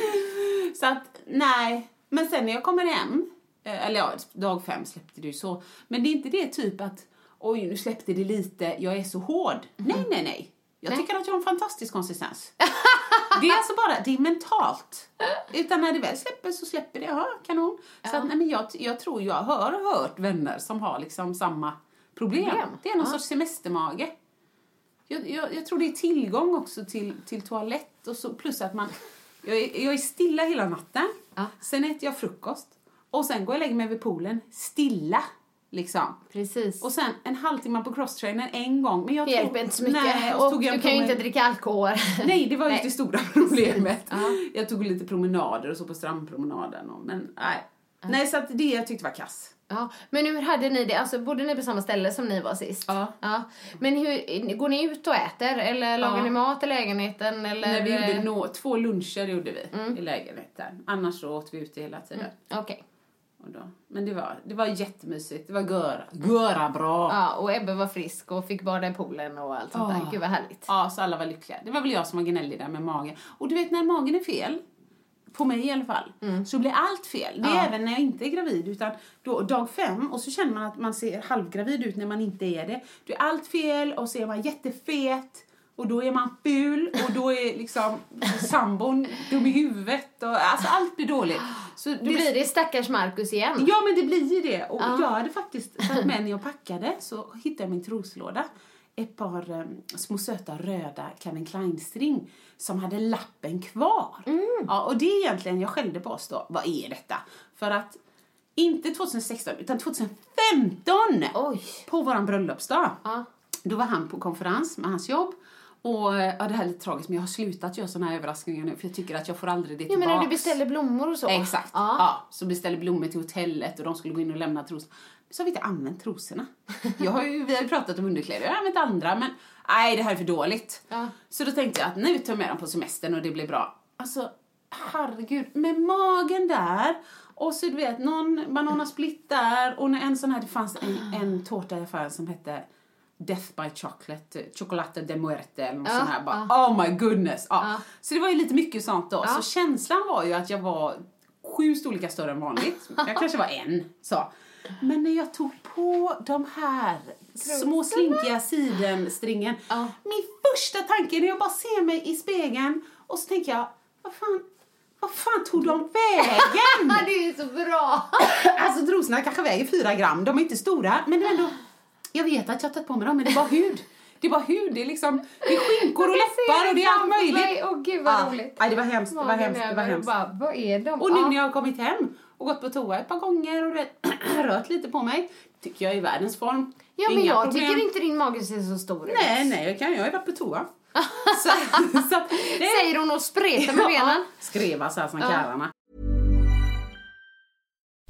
Så att, nej. Men sen när jag kommer hem, eller ja, dag fem släppte ju så. Men det är inte det typ att, oj nu släppte det lite, jag är så hård. Nej, nej, nej. Jag Nej. tycker att jag har en fantastisk konsistens. det är alltså bara, det är mentalt. Utan när det väl släpper så släpper det, ja, kanon. Så att, nej, men jag, jag tror jag har hört vänner som har liksom samma problem. Problem. Det är någon Ja. sorts semestermage. Jag, jag, jag tror det är tillgång också till, till toalett och så, plus att man... Jag är, jag är stilla hela natten. Ja. Sen äter jag frukost. Och sen går jag och lägger mig vid poolen stilla. Liksom. Precis. Och sen en halvtimme på crosstrainern en gång. Men jag det tog- hjälper inte så mycket. Nej, och och tog jag du kan ju inte dricka alkohol. Nej, det var ju Nej. det stora problemet. Ja. Jag tog lite promenader och så på strandpromenaden. Och, men nej. Nej, så att det jag tyckte var kass. Ja, men hur hade ni det? Alltså, bodde ni på samma ställe som ni var sist? Ja. Men hur, går ni ut och äter? Eller lagar Ja. ni mat i lägenheten? Eller? När vi gjorde nå, två luncher gjorde vi Mm. i lägenheten. Annars så åt vi ute hela tiden. Okej. Och då, men det var, det var jättemysigt. Det var göra, göra bra. Ja, och Ebbe var frisk och fick bada i poolen och allt sånt där. Gud vad härligt. Ja, så alla var lyckliga. Det var väl jag som var gnällig där med magen. Och du vet när magen är fel, på mig i alla fall, så blir allt fel. Det är Mm. Ja. även när jag inte är gravid. Utan då, dag fem, och så känner man att man ser halvgravid ut när man inte är det. Då är allt fel och så är man jättefet. Och då är man ful och då är liksom sambon dum i huvudet. Och, alltså allt blir dåligt. Så Då blir det stackars Marcus igen. Ja, men det blir ju det. Och Ja. jag hade faktiskt tagit med när jag packade så hittade jag min troslåda ett par um, små söta röda Calvin Klein-string som hade lappen kvar. Mm. Ja, och det är egentligen, jag skällde på oss då, vad är detta? För att inte 2016 utan 2015 Oj. på våran bröllopsdag. Ja. Då var han på konferens med hans jobb. Och eh, ja, det här är lite tragiskt men jag har slutat göra såna här överraskningar nu för jag tycker att jag får aldrig det Ja, tillbaks. men när du beställer blommor och så. Exakt. Ja. Ja. så beställde blommor till hotellet och de skulle gå in och lämna trosorna. Så har vi inte använt trosorna. Jag har ju, vi har ju pratat om underkläder, jag har använt andra men nej det här är för dåligt. Ja. Så då tänkte jag att nu tar jag med dem på semestern och det blir bra. Alltså herregud, med magen där och så du vet någon banana split där och en sån här, det fanns en, en tårta i affären som hette Death by Chocolate, eh, Chocolate de Muerte eller något Ja, sånt här. Bara, Oh my goodness! Ja. Ja. Så det var ju lite mycket sånt då. Ja. Så känslan var ju att jag var sju storlekar större än vanligt. Jag kanske var en. Så. Men när jag tog på de här små slinkiga sidenstringen. Ja. Min första tanke när jag bara ser mig i spegeln och så tänker jag, vad fan, vad fan tog de vägen? det är så bra! alltså trosorna kanske väger fyra gram, de är inte stora men det är ändå, jag vet att jag har tagit på mig dem men det är bara hud. Det är bara hud, det är liksom, det är skinkor och läppar och det är allt möjligt. Åh gud vad Ja. roligt. Nej, det var hemskt, det var hemskt, det var hemskt. Bara, vad är de? Och nu Ja. när jag har kommit hem och gått på toa ett par gånger och vet, rört lite på mig, tycker jag är i världens form. Ja, men jag problem. tycker inte din mage ser så stor ut. Nej, nej, jag kan jag har varit på toa. så, så det Säger hon och spretar med benen. Skreva så här som Ja. karlarna.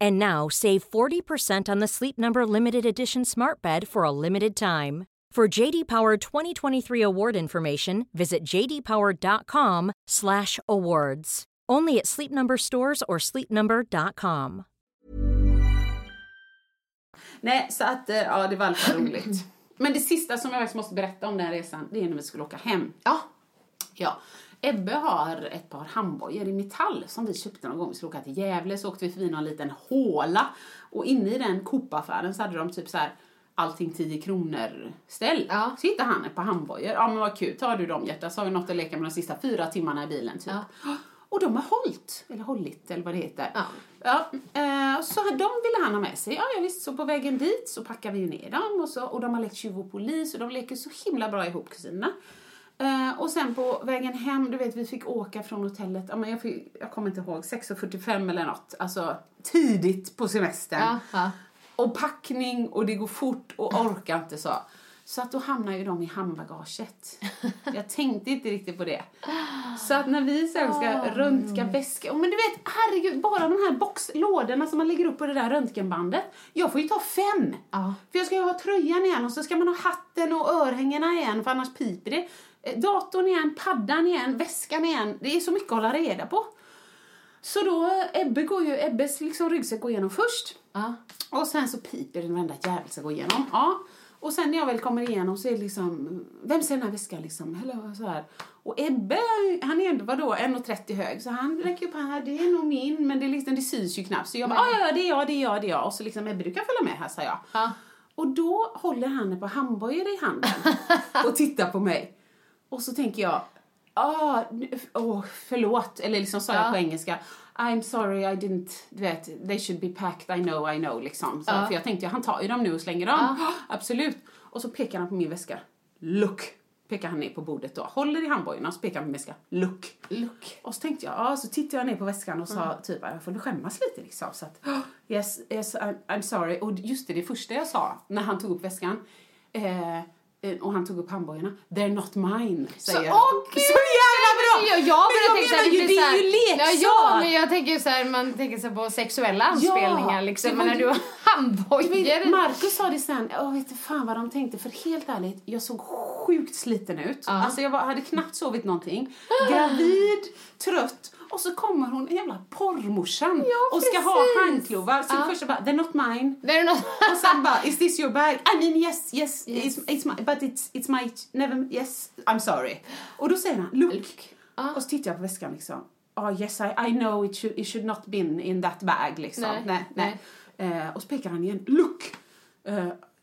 And now save 40% on the Sleep Number limited edition Smart Bed for a limited time. For JD Power 2023 award information, visit jdpower.com/awards. Only at Sleep Number stores or sleepnumber.com. Nej, så att eh, ja, det var fall roligt. Men det sista som jag faktiskt måste berätta om den här resan, det är när vi skulle åka hem. Ja. Ja. Ebbe har ett par handbojor i metall som vi köpte någon gång. Vi skulle åka till Gävle så åkte vi förbi någon liten håla. Och inne i den Coop-affären så hade de typ så här allting 10 kronor ställ. Ja. Så hittade han ett par handbojor. Ja men vad kul, tar du dem hjärta så har vi något att leka med de sista fyra timmarna i bilen typ. Och de har hållit, eller hållit eller vad det heter. Ja. Ja, eh, så de ville han ha med sig. Ja, ja visst, så på vägen dit så packar vi ju ner dem och, så, och de har lekt tjuv och polis och de leker så himla bra ihop kusinerna. Eh, och sen på vägen hem, du vet vi fick åka från hotellet, ja, men jag, fick, jag kommer inte ihåg, 6.45 eller något. Alltså tidigt på semestern. Ja. Och packning och det går fort och orkar inte så. Så att då hamnar ju de i handbagaget. Jag tänkte inte riktigt på det. Så att när vi sen ska röntga väska, men du vet, herregud, bara de här boxlådorna som man lägger upp på det där röntgenbandet. Jag får ju ta fem. Ja. För jag ska ju ha tröjan igen och så ska man ha hatten och örhängena igen för annars piper det. Eh, Datorn igen, paddan igen, väskan igen. Det är så mycket att hålla reda på. Så då, Ebbe går ju, Ebbes liksom ryggsäck går igenom först. Ja. Och sen så piper det varenda jävel ska gå igenom. Ja. Och sen när jag väl kommer igenom så är det liksom, vem ser den här väskan liksom? Eller så här. Och Ebbe, han är ändå vadå, 1,30 hög. Så han räcker upp här, det är nog min, men det, är liksom, det syns ju knappt. Så jag bara, ja ja, det är jag, det är jag, det är jag. Och så liksom, Ebbe du kan följa med här, sa jag. Ja. Och då håller han ett par handbojor i handen och tittar på mig. Och så tänker jag, ah, åh, förlåt, eller liksom sa jag Ja. på engelska, I'm sorry I didn't, du vet, they should be packed, I know, I know, liksom. Så, Ja. För jag tänkte, han tar ju dem nu och slänger dem. Absolut. Och så pekar han på min väska. Look! Pekar han ner på bordet då. Håller i handbojorna och så pekar han på min väska. Look! Look. Och så tänkte jag, ja, så tittade jag ner på väskan och sa typ, jag får skämmas lite liksom. Så att, yes, yes, I'm, I'm sorry. Och just det, det första jag sa när han tog upp väskan, eh, och han tog upp handbojorna, they're not mine, säger jag. åh, gud! Så jävla bra! Ja, jag Men jag menar så ju, det är ju så leksak! Ja, ja, men jag tänker ju så här, man tänker så på sexuella anspelningar liksom. det Men när du har vet, Marcus sa det sen, jag vet inte fan vad de tänkte för helt ärligt, jag såg sjukt sliten ut. Ja. Alltså jag var, hade knappt sovit någonting. Gravid, trött och så kommer hon, jävla porrmorsan Ja, och ska ha handklovar. Så Ja. det första bara, they're not mine. Är något... Och sen bara, is this your bag? I mean yes, yes, It's, it's my, but it's, it's my, never, yes, I'm sorry. Och då säger han, look. Look. Ja. Och så tittar jag på väskan liksom. Oh yes, I, I know it should, it should not been in that bag liksom. Nej, nej. nej. Eh, och så pekar han igen, look.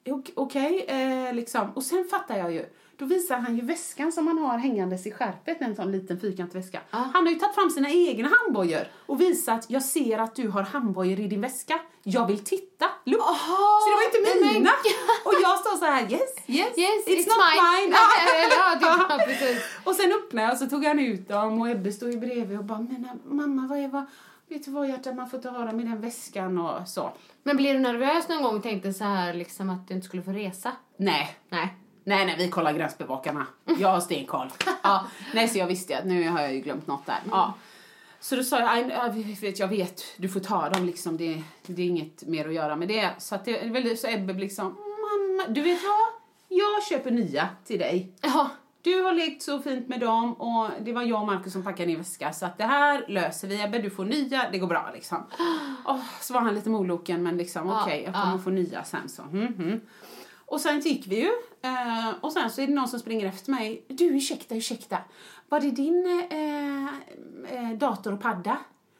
Ok- Okej, eh, liksom. Och sen fattar jag ju. Då visar han ju väskan som han har hängandes i skärpet, en sån liten fyrkantig väska. Han har ju tagit fram sina egna handbojor och visat, jag ser att du har handbojor i din väska. Jag vill titta. Look. så det var inte mina. Och jag står så här, yes, yes, Yes, it's, it's not mine. mine. Ja. Och sen öppnade jag och så tog han ut dem och Ebbe stod ju bredvid och bara, men mamma vad är vad, vet du vad hjärta, man får ta ha dem i den väskan och så. Men blir du nervös någon gång och tänkte så här liksom att du inte skulle få resa? Nej, Nej. Nej, nej, vi kollar gränsbevakarna. Jag har stenkoll. ja, nej, så jag visste att nu har jag ju glömt något där. Ja. Så då sa jag, "Aj, jag vet, jag vet, du får ta dem liksom, det, det är inget mer att göra med det. Så att det så Ebbe liksom, mamma, du vet vad? Jag köper nya till dig. Ja. Du har lekt så fint med dem och det var jag och Markus som packade din väska så att det här löser vi Ebbe, du får nya, det går bra liksom. Åh, så var han lite moloken men liksom Ja, okej, jag kommer ja. få nya sen så. Mm, mm. Och sen gick vi ju eh, och sen så är det någon som springer efter mig. Du ursäkta, ursäkta. Var det din eh, eh, dator och padda?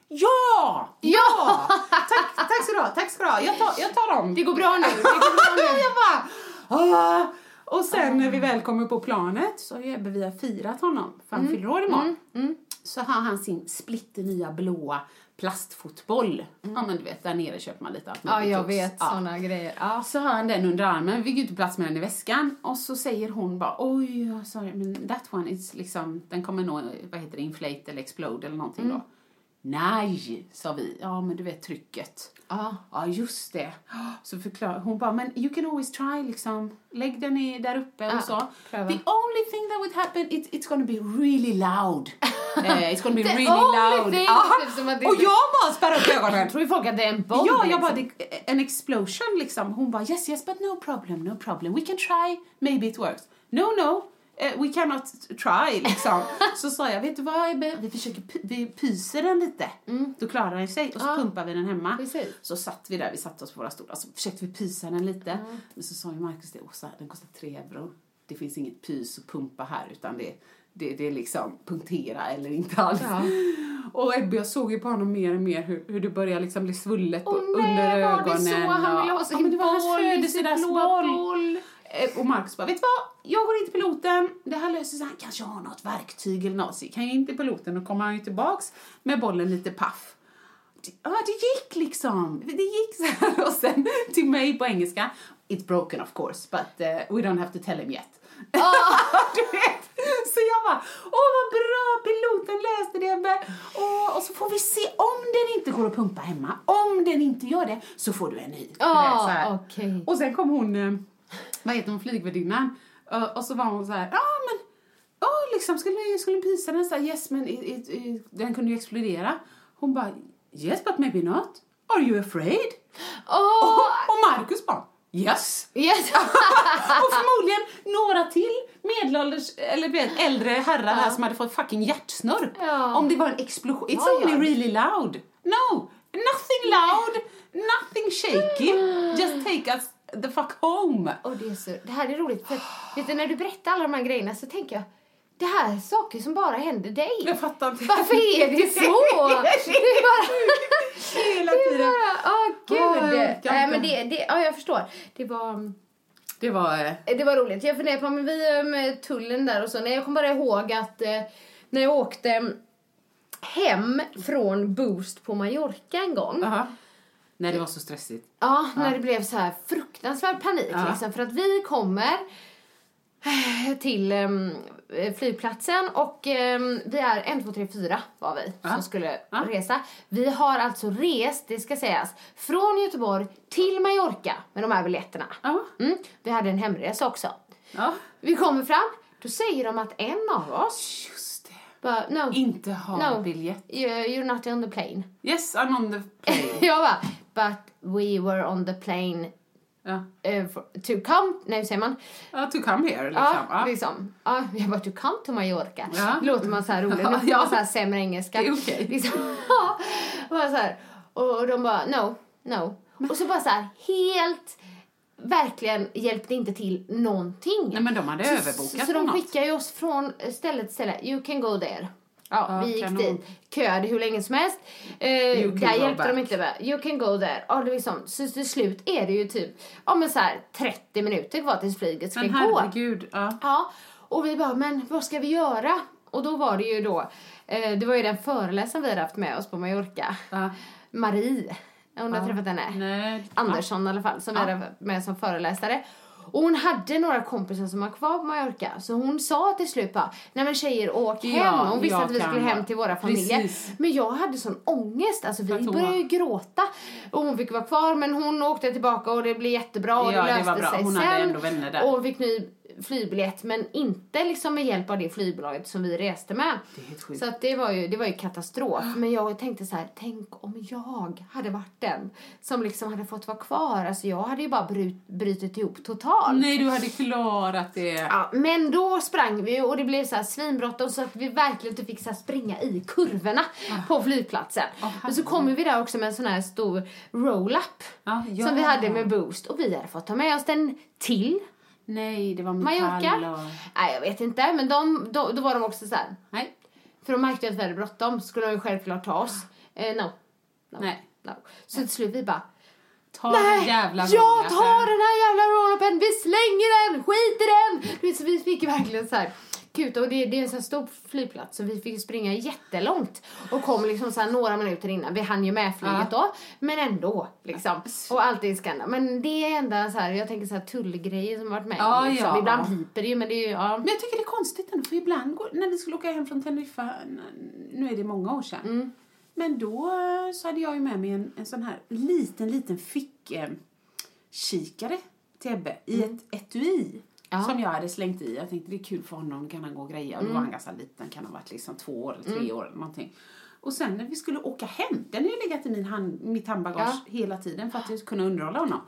Ja! Ja! tack, tack ska du ha, tack ska du ha. Jag tar, jag tar dem. Det går bra nu. Det går bra nu. jag bara, Åh! Och sen när vi väl kommer på planet så har ju Ebbe vi har firat honom för han fyller år imorgon. Så har han sin splitternya blåa plastfotboll. Ja men du vet, där nere köper man lite allt Ja, jag jox. vet Ja. såna grejer. Ja. Så har han den under armen, vi går inte plats med den i väskan. Och så säger hon bara, oj, sorry, men that one is liksom, den kommer nog, vad heter det, inflate eller explode eller någonting då. Nej, sa vi. Ja, men du vet trycket. Ja. Ja, just det. Så förklar hon bara, men you can always try liksom. Lägg den i, där uppe och så. pröva. The only thing that would happen, it, it's gonna be really loud. Eh, it's gonna be really loud. thing, typ Och jag bara spärrar upp ögonen. Tror ju folk att det är en bomb Ja, jag liksom. bara, det, en explosion liksom. Hon bara, yes, yes, but no problem, no problem. We can try, maybe it works. No, no, we cannot try liksom. så sa jag, vet du vad Ebbe, vi försöker, vi pyser den lite. Då klarar den sig och så Ja. pumpar vi den hemma. Precis. Så satt vi där, vi satte oss på våra stolar, så försökte vi pysa den lite. Men så sa ju Markus det, Åsa, den kostar tre euro. det finns inget pys och pumpa här utan det, det, det är liksom punktera eller inte alls. Ja. Och Ebbe, jag såg ju på honom mer och mer hur, hur det börjar liksom bli svullet Åh under nej, var ögonen. det så? Han ville ha Ja, sin var hans boll, sin födelsedagsboll. blåboll. Eh, Och Marcus bara, vet du vad? Jag går in till piloten. Det här löser sig. Han kanske har något verktyg eller något. Så gick han in till piloten och kommer han ju tillbaks med bollen lite paff. Det- Ja, det gick liksom. Det gick så här. Och sen till mig på engelska. It's broken of course, but uh, we don't have to tell him yet. du vet. Så jag bara, åh vad bra, piloten läste det. Ebbe. Och, och så får vi se om den inte går att pumpa hemma. Om den inte gör det så får du en ny. Vet, Ah, okej. Och sen kom hon, eh, vad heter hon, flygvärdinnan. Eh, och så var hon så här, ja men, ja liksom skulle, skulle pysa den så här, yes men it, it, it, den kunde ju explodera. Hon bara, yes but maybe not. Are you afraid? Åh! Och, och Marcus bara, yes. Yes. och förmodligen några till medelålders, eller äldre herrar här som hade fått fucking hjärtsnörp. Ja. Om det var en explosion. It's Ja, ja. only really loud. No, nothing loud, nothing shaky. Just take us the fuck home. Och det, är så, det här är roligt för vet du, när du berättar alla de här grejerna så tänker jag det här är saker som bara händer dig. Jag fattar inte. Varför är det så? Det är bara... Hela tiden. Åh, jag gud. orkar Nej, inte. men det, det, ja, jag förstår. Det var... Det var... eh, Det var roligt. Jag funderade på men vi eh, med tullen där och så. Nej, jag kommer bara ihåg att eh, när jag åkte hem från Boost på Mallorca en gång. Aha. Nej, det var så stressigt. Ja, när det blev så här fruktansvärd panik Ja. liksom. För att vi kommer eh, till em, eh, flygplatsen och em, vi är en, två, tre, fyra var vi Ja. som skulle Ja. resa. Vi har alltså rest, det ska sägas, från Göteborg till Mallorca med de här biljetterna. Ja. Mm. Vi hade en hemresa också. Ja. Vi kommer fram, då säger de att en av oss bara, no, Inte ha no, biljett. you- you're not on the plane. Yes, I'm on the plane. jag bara, but we were on the plane ja. eh, for, to come, nej hur säger man? ja, to come here liksom. Ja, Ja. liksom. Ja, jag bara, to come to Mallorca. Ja. Låter man så här nu får ja. man så här sämre engelska. Det är okej. Liksom. Ja, och, bara så här, och de bara, no, no. Och så bara så här, helt, verkligen hjälpte inte till någonting. Nej, men de hade så, överbokat Så, så de ju oss från ställe till ställe, you can go there. Ja, Ja, vi gick kanon. dit, köade hur länge som helst. Eh, där hjälpte de back. inte med. You can go there. Ja, det är liksom, så till slut är det ju typ ja, men så här, 30 minuter kvar tills flyget ska Men gå. herregud. Ja. Ja, och vi bara, men vad ska vi göra? Och då var det ju då, eh, det var ju den föreläsaren vi hade haft med oss på Mallorca. Ja. Marie, du har träffat henne? Nej. Andersson i alla fall, som vi hade med som föreläsare. Och hon hade några kompisar som var kvar på Mallorca. Så hon sa till slut bara, nej men tjejer åk hem. Ja, hon visste att vi skulle hem till våra familjer. Precis. Men jag hade sån ångest, alltså vi började ju gråta. Och hon fick vara kvar men hon åkte tillbaka och det blev jättebra och Ja, det det löste bra. sig Hon sen. Och hon fick ny flygbiljett men inte liksom med hjälp av det flygbolaget som vi reste med. Så att det var ju, det var ju katastrof. Men jag tänkte så här, tänk om jag hade varit den som liksom hade fått vara kvar. Alltså jag hade ju bara brut, brutit ihop totalt. Nej, du hade klarat det. Ja, men då sprang vi och det blev så här svinbråttom så att vi verkligen inte fick så springa i kurvorna på flygplatsen. Åh, men så kommer vi där också med en sån här stor roll-up Ja, ja. som vi hade med Boost och vi hade fått ta med oss den till Nej, det var Mallorca. metall och... Nej, jag vet inte, men de, då, då var de också så här. Nej. För de märkte att vi hade bråttom skulle de ju självklart ta oss. Eh, no. no. Nej. No. Så till slut vi bara, Ta den nej, jävla jag roll-upen. tar den här jävla roll-upen, vi slänger den, skit i den! Så vi fick verkligen så här, Gud, och det, det är en så här stor flygplats så vi fick springa jättelångt och kom liksom så några minuter innan. Vi hann ju med flyget då, men ändå liksom. Och allt är skandal. Men det är enda så här, jag tänker så här tullgrejer som varit med Ja, om, liksom. ja. Ibland piper det ju men det är ju, ja. Men jag tycker det är konstigt ändå, för ibland går, när vi skulle åka hem från Teneriffa, nu är det många år sedan, Mm. men då eh, så hade jag ju med mig en, en sån här liten, liten fick eh, kikare till Ebbe i ett etui. Mm. Ja. Som jag hade slängt i. Jag tänkte det är kul för honom, kan han gå och greja. Och då Mm. var han ganska liten, kan ha varit liksom två år eller tre år eller någonting. Och sen när vi skulle åka hem, den har ju legat i min hand, mitt handbagage Ja. hela tiden för att jag ska kunna underhålla honom.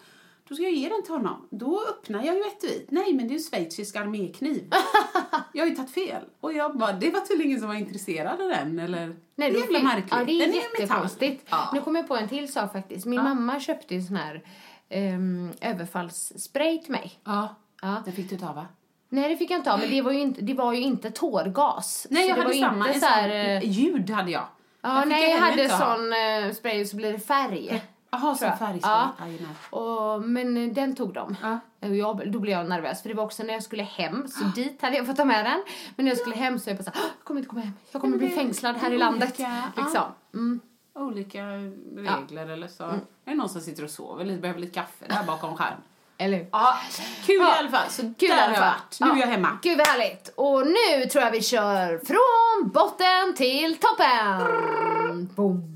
Då ska jag ge den till honom. Då öppnar jag ju etuiet. Nej, men det är ju schweizisk armékniv. jag har ju tagit fel. Och jag bara, det var tydligen ingen som var intresserad av den, eller? Nej, det är jävla märkligt. Ja, det är den jättekonstigt. Ja. Nu kommer jag på en till sak faktiskt. Min mamma köpte ju sån här um, överfallsspray till mig. ja. Ja. Den fick du ta, va? Nej, det fick jag inte ha, men det var ju inte, det var ju inte tårgas. Nej, jag hade samma. inte så här, sån eh, ljud hade jag. Ja, fick nej, jag jag hade inte ha. sån eh, spray så blir det färg. Jaha, tror jag. som färgspray. Ja. Och, men eh, den tog de. Ja. Och jag, då blev jag nervös för det var också när jag skulle hem så dit hade jag fått ta med den. Men när jag skulle hem så jag bara så här, "Åh, jag kommer inte komma hem. Jag kommer bli fängslad här i landet. Liksom. Mm. Olika regler eller så. Är det någon som sitter och sover lite, behöver lite kaffe där bakom skärmen? Eller hur? Ja, kul Ja. i alla fall. Så Kul där har jag varit. Nu är jag hemma. Gud vad härligt. Och nu tror jag vi kör från botten till toppen. Boom.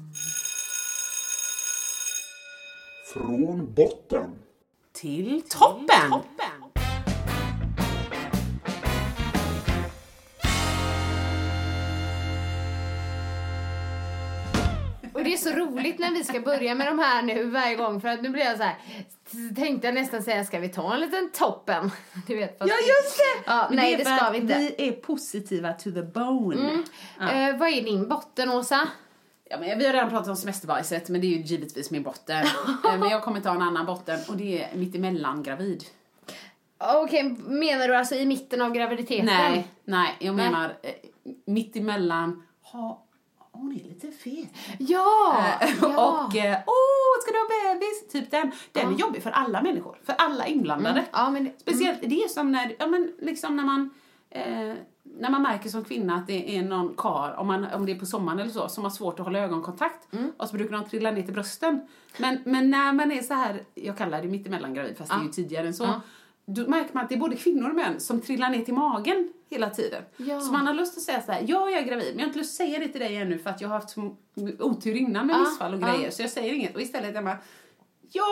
Från botten. Till toppen! Och det är så roligt när vi ska börja med de här nu varje gång för att nu blir jag så här tänkte jag nästan säga ska vi ta en liten toppen? Du vet, fast Ja, just det! Ja, Men nej, det för ska vi inte. Vi är positiva to the bone. Ja. Eh, vad är din botten, Åsa? Ja, men vi har redan pratat om semesterbajset, men det är ju givetvis min botten. Eh, men jag kommer ta en annan botten och det är mittemellan gravid. Okej, menar du alltså i mitten av graviditeten? Nej, nej, jag Nej. menar eh, mittemellan, ha, hon är lite fet. Ja! Eh, ja. Och, eh, åh, ska du ha bebis? Typ den. Den är jobbig för alla människor, för alla inblandade. Mm. Ja, men, Speciellt, det är som när, ja men liksom när man, eh, när man märker som kvinna att det är någon kar om, man, om det är på sommaren eller så, som har svårt att hålla ögonkontakt. Mm. Och så brukar de trilla ner till brösten. Men, men när man är så här, jag kallar det mittemellan gravid, fast det är ju tidigare än så. Ja. Då märker man att det är både kvinnor och män som trillar ner till magen hela tiden. Ja. Så man har lust att säga så här, ja jag är gravid, men jag har inte lust att säga det till dig ännu för att jag har haft otur innan med missfall och grejer. Så jag säger inget. Och istället är bara, ja,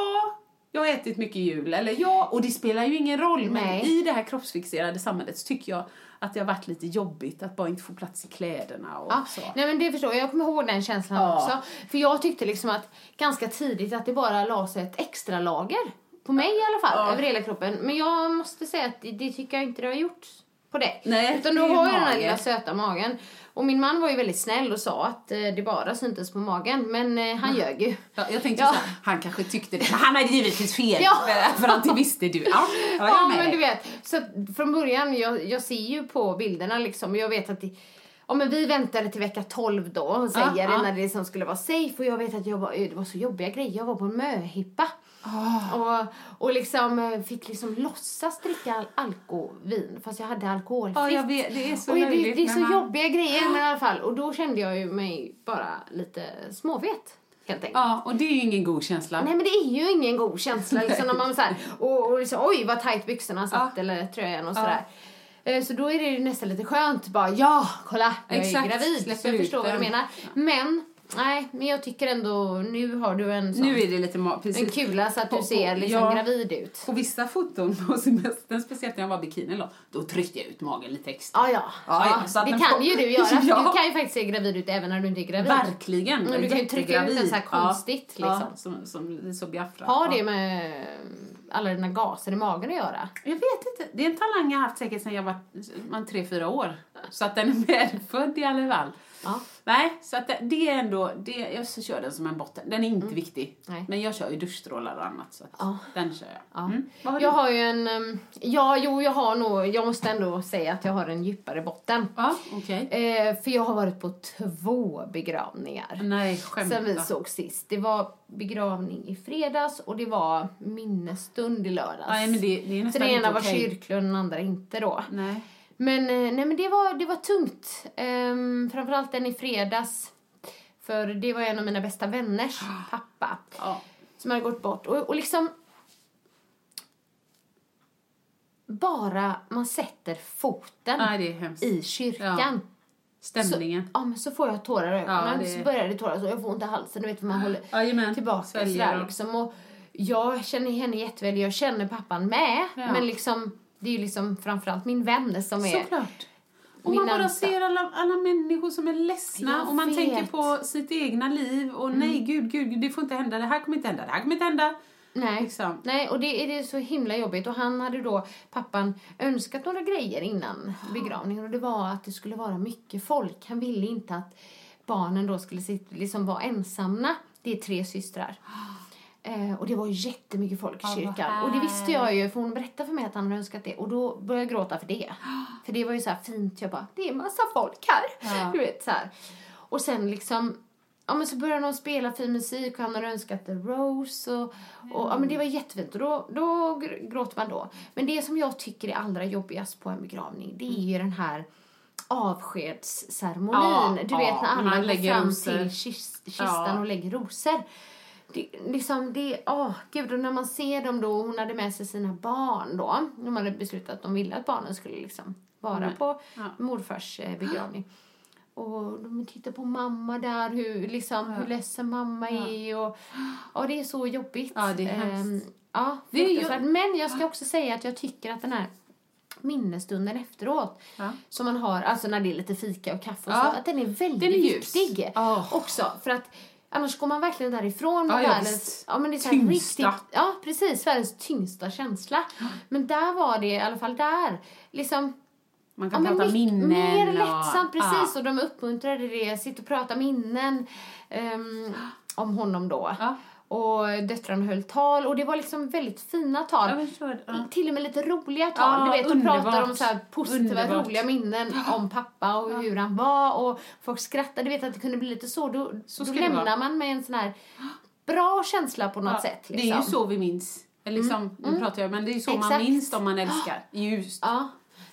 jag har ätit mycket jul. Eller ja, och det spelar ju ingen roll. Men Nej. i det här kroppsfixerade samhället så tycker jag att det har varit lite jobbigt att bara inte få plats i kläderna och Ja, så. nej men det förstår jag. Jag kommer ihåg den känslan Ja. också. För jag tyckte liksom att ganska tidigt att det bara la sig ett extra lager. På mig i alla fall, över hela kroppen. Men jag måste säga att det, det tycker jag inte det har gjort på det. Nej, Utan du har ju den här lilla söta magen. Och min man var ju väldigt snäll och sa att eh, det bara syntes på magen. Men eh, han ljög ju. Ja, jag tänkte Ja. så här, han kanske tyckte det, men han hade givetvis fel. Ja. För, för det visste du. Ja, jag Ja, men dig. du vet. Så från början, jag, jag ser ju på bilderna liksom. och Jag vet att det, ja, men vi väntade till vecka 12 då och säger Ja, det ja. när det liksom skulle vara safe. Och jag vet att jag var, det var så jobbiga grejer. Jag var på en möhippa. Och, och liksom eh, fick liksom låtsas dricka al- alkovin fast jag hade alkoholfritt. Ja, jag vet, det är så och det, det är så man- jobbiga grejer men i alla fall. Och då kände jag ju mig bara lite småvet. Ja, och det är ju ingen god känsla. Nej men det är ju ingen god känsla liksom när man så här, och, och liksom, oj vad tajt byxorna satt Ja. eller tröjan och Ja. sådär. Eh, Så då är det ju nästan lite skönt bara ja, kolla jag Exakt, är gravid. Så jag förstår vad du menar. Men, nej, men jag tycker ändå nu har du en sån, Nu är det lite ma- en precis. kula så att du På- ser på- liksom ja. gravid ut. På vissa foton på semestern, speciellt när jag var bikini då, då tryckte jag ut magen lite extra. Ja, ja. Ja, ja, så det kan får- ju du göra. Ja. Du kan ju faktiskt se gravid ut även när du inte är gravid. Verkligen. Men du kan ju trycka ut den så här konstigt, ja, liksom. Ja, som, som så Biafra. Har det med alla dina gaser i magen att göra? Jag vet inte. Det är en talang jag har haft säkert sedan jag var man, tre, fyra år. Så att den är medfödd i alla fall. Ja. Nej, så att det, det är ändå, det, jag så kör den som en botten. Den är inte viktig. Nej. Men jag kör ju duschstrålar och annat så Ja. den kör jag. Ja. Mm. Har jag har ju en... um, Ja, jo, jag har nog... Jag måste ändå säga att jag har en djupare botten. Ja, okej. Eh, för jag har varit på två begravningar. Nej, skämta. Sen vi såg sist. Det var begravning i fredags och det var minnesstund i lördags. Nej, men det, det är Så den ena var kyrklig och den andra inte då. Nej. Men, eh, nej, men det, var, det var tungt. Um, framförallt den i fredags. För det var en av mina bästa vänners pappa Ja. som hade gått bort. Och, och liksom... Bara man sätter foten hemskt. i kyrkan. Stämningen. Så, ja, men så får jag tårar i ögonen. Ja, det- Så börjar det tårar så jag får ont i halsen. Du vet, man håller Jajamän. tillbaka Sväljer sådär och- liksom. Och jag känner henne jätteväl. Jag känner pappan med. Ja. Men liksom, det är ju liksom framförallt min vän som är... Såklart. Och man bara ser alla, alla människor som är ledsna Jag och man vet. Mm. tänker på sitt egna liv och nej gud, gud, det får inte hända, det här kommer inte hända, det här kommer inte hända. Nej. Liksom. Nej, och det är det är så himla jobbigt. Och han hade då, pappan, önskat några grejer innan begravningen. Och det var att det skulle vara mycket folk. Han ville inte att barnen då skulle liksom vara ensamma. Det är tre systrar. Eh, och det var jättemycket folk i vad kyrkan. Och det visste jag ju för hon berättade för mig att han hade önskat det. Och då började jag gråta för det. För det var ju så fint. Jag bara, det är massa folk här. Ja. Du vet så här. Och sen liksom, ja men så började de spela fin musik och han hade önskat The Rose och, och ja men det var jättefint och då, då gr- gråter man då. Men det som jag tycker är allra jobbigast på en begravning det är ju den här avskedsceremonin. Ja, du vet när när alla går fram till kis- kistan Ja. och lägger rosor. Det, liksom det, åh gud, och när man ser dem då, hon hade med sig sina barn då. De hade beslutat att de ville att barnen skulle liksom vara Mm. på Ja. morfars eh, begravning. Och de tittar på mamma där, hur, liksom, hur ledsen mamma är. Och, ja, det är så jobbigt. Ja, det är hemskt. Ehm, ja, Det är ju-. Men jag ska också säga att jag tycker att den här minnesstunden efteråt, Ja. som man har, alltså när det är lite fika och kaffe och Ja. så, att den är väldigt Den är viktig Ja. också. För att annars går man verkligen därifrån med Ja, ja, världens, ja men det är så Tyngsta. riktigt, ja precis, världens tyngsta känsla. Men där var det i alla fall där, liksom Man Ja, kan men prata minnen. Mer och- lättsamt, precis. Ja. Och de uppmuntrade det. Sitta och prata minnen ehm, om honom då. Ja. Och döttrarna höll tal. Och det var liksom väldigt fina tal. Förstår. Ja. Till och med lite roliga tal. Ja, du vet, de pratar om så positiva, Underbart. roliga minnen om pappa och hur han var. Och folk skrattade. Du vet att det kunde bli lite så. Då, Så då lämnar man med en sån här bra känsla på något Ja, sätt. Det är Liksom. ju så vi minns. Eller Liksom, Nu pratar jag, men det är så man Exakt. minns de man älskar. Ljust. Ja,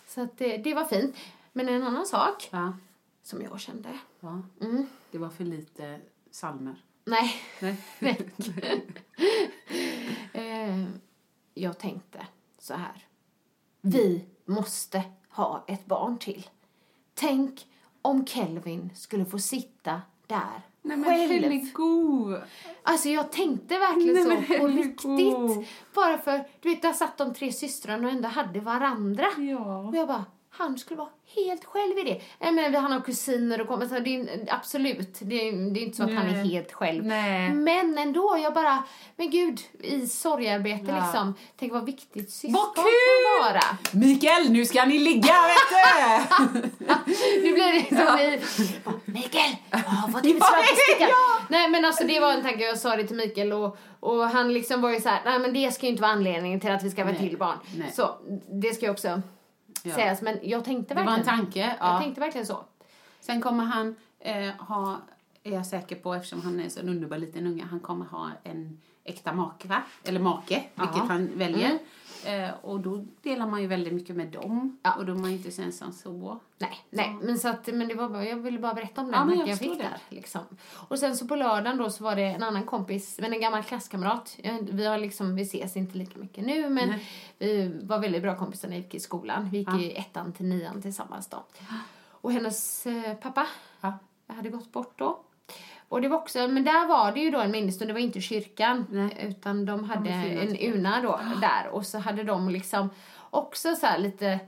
så det, det var fint. Men en annan sak Ja. som jag kände. ja. Mm. Det var för lite salmer. Nej, Nej. Eh, jag tänkte så här. Vi måste ha ett barn till. Tänk om Kelvin skulle få sitta där Nej men själv. Helgo! Alltså jag tänkte verkligen Nej, så på riktigt. Bara för, du vet, där satt de tre systrarna och ändå hade varandra. Ja. Och jag bara, han skulle vara helt själv i det. Jag menar, han har kusiner och så det är, absolut, det är, det är inte så att han är Nej. helt själv. Nej. Men ändå, jag bara, men gud, i sorgarbete Ja. liksom. Tänk vad viktigt syskon Vad kan vara. Mikael, nu ska ni ligga vet du! Nu blir det som i, bara, Mikael, jag har fått ut Ja, ja. Nej men alltså det var en tanke, jag sa det till Mikael och, och han liksom var ju så här, nej men det ska ju inte vara anledningen till att vi ska vara Nej. till barn. Nej. Så det ska ju också Ja. sägas, men jag tänkte Det var verkligen. en tanke. Jag Ja. tänkte verkligen så. Sen kommer han eh, ha, är jag säker på eftersom han är så en underbar liten unge, han kommer ha en äkta make, va? Eller make, vilket Ja. han väljer. Eh, och då delar man ju väldigt mycket med dem. Ja. Och då är man ju inte så ensam så. Nej, nej, men så att, men det var bara, jag ville bara berätta om den Ja, jag jag, fick förstår där. Liksom. Och sen så på lördagen då så var det en annan kompis, men en gammal klasskamrat. Vi har liksom, vi ses inte lika mycket nu, men Nej. vi var väldigt bra kompisar när vi gick i skolan. Vi gick Ja. i ettan till nian tillsammans då. Och hennes eh, pappa hade gått bort då. Och det var också, men där var det ju då en minnesstund, det var inte kyrkan. Nej. Utan de hade en urna då där. Och så hade de liksom också så här lite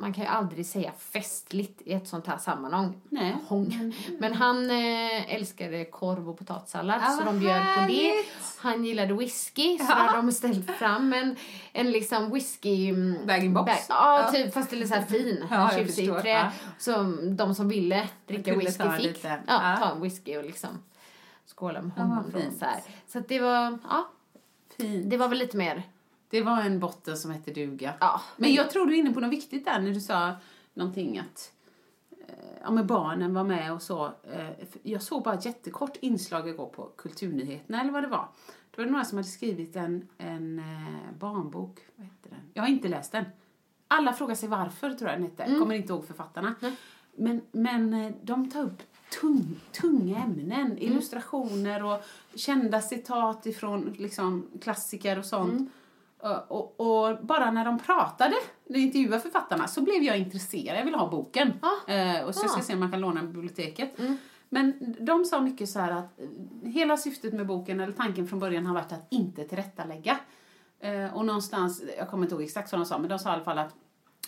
man kan ju aldrig säga festligt i ett sånt här sammanhang. Nej. Hång. Men han eh, älskade korv och potatissallad Ja, så de bjöd på det. härligt. Han gillade whisky så Ja. hade de ställt fram en, en liksom whisky... mm, Bag-in-box. bag- Ja, Ja. typ fast det är så här fin. Ja, tjusig trä. Ja. Som de som ville dricka whisky ta fick. lite. Ja, Ja. ta en whisky och liksom skåla med Ja, honom. fint. så här. så det var, ja, Fint. det var väl lite mer, Det var en botten som hette duga. ja. Men jag tror du är inne på något viktigt där när du sa någonting att eh, ja, men barnen var med och så. Eh, jag såg bara ett jättekort inslag igår på Kulturnyheterna eller vad det var. Det var några som hade skrivit en, en eh, barnbok. Vad heter den? Jag har inte läst den. Alla frågar sig varför, tror jag den hette. Mm. Kommer inte ihåg författarna. Men, men eh, de tar upp tung, tunga ämnen. Mm. Illustrationer och kända citat ifrån liksom, klassiker och sånt. Mm. Och, och, bara när de pratade, när de intervjuade författarna, så blev jag intresserad. Jag ville ha boken. Ah. Eh, och så jag ska Ah. se om man kan låna den på biblioteket. Mm. Men de sa mycket så här att eh, hela syftet med boken, eller tanken från början, har varit att inte tillrättalägga. Eh, och någonstans, jag kommer inte ihåg exakt vad de sa, men de sa i alla fall att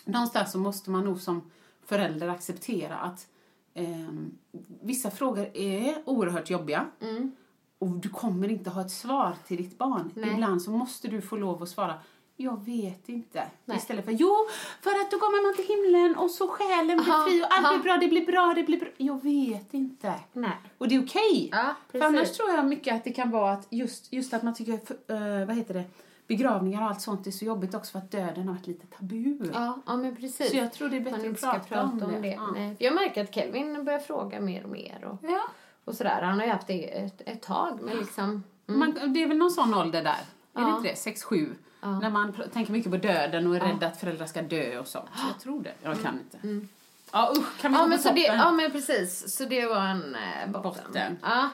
någonstans så måste man nog som förälder acceptera att ehm, vissa frågor är oerhört jobbiga. Mm. Och du kommer inte ha ett svar till ditt barn. Nej. Ibland så måste du få lov att svara Jag vet inte. Nej. Istället för, jo, för att då kommer man till himlen och så själen blir Aha, fri och allt aha. blir bra, det blir bra, det blir bra. Jag vet inte. Nej. Och det är okej. Ja, för annars tror jag mycket att det kan vara att just, just att man tycker, eh, vad heter det, begravningar och allt sånt är så jobbigt också för att döden har varit lite tabu. Ja, ja men precis. Så jag tror det är bättre att ska prata, om det. Ja. Nej. Jag märker att Kelvin börjar fråga mer och mer och, Ja. Och sådär. Han har ju haft det ett, ett tag men liksom... Man, det är väl någon sån ålder där? Är det Ja. inte det? Sex, sju? När man tänker mycket på döden och är rädd att föräldrar ska dö och sånt. Så jag tror det. Jag kan inte. Ja usch, kan vi Ja men, så det, ja men precis, så det var en eh, botten. Botten. Ja.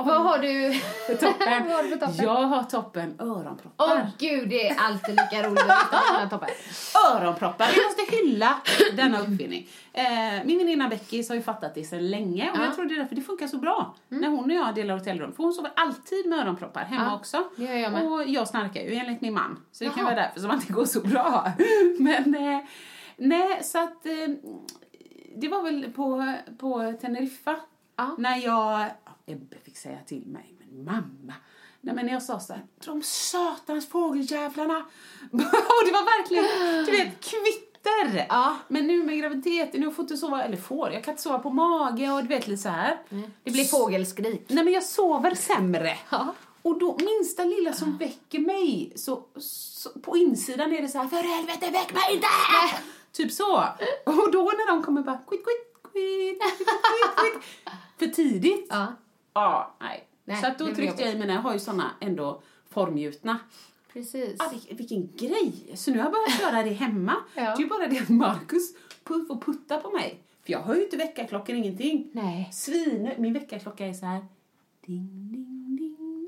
Vad har du För toppen. Vad har du toppen? Jag har toppen öronproppar. Åh gud, det är alltid lika roligt att toppen. Öronproppar. Vi måste hylla denna uppfinning. Eh, min väninna Becky har ju fattat det sedan länge och Ja. jag tror det är därför det funkar så bra när hon och jag delar hotellrum. För hon sover alltid med öronproppar hemma Ja, också. jag med. Och jag snarkar ju enligt min man. Så det kan Jaha. vara därför som att det går så bra. Men eh, nej, så att eh, det var väl på, på Teneriffa Ja. när jag, Ebbe fick säga till mig, men mamma, Nej men jag sa så här, de satans fågeljävlarna. och det var verkligen, du vet, kvitter. Ja. Men nu med graviditeten, nu får inte sova, eller får, jag kan inte sova på mage och du vet lite så här. Det blir fågelskrik. Nej men jag sover sämre. Ja. Och då minsta lilla som väcker mig, så, så på insidan är det så här, för helvete väck mig inte! Typ så. Och då när de kommer bara, quit, quit, quit, quit, quit, quit. För tidigt. Ja. Ja, nej. Nej, så att då tryckte jag i mina, jag har ju såna ändå formgjutna. Precis. Ah, vilken, vilken grej! Så nu har jag börjat göra det hemma. Ja. Det är ju bara det att Marcus puff och puttar på mig. För jag hör ju inte väckarklockan, ingenting. Nej. Svin, min väckarklocka är så här. Ding, ding,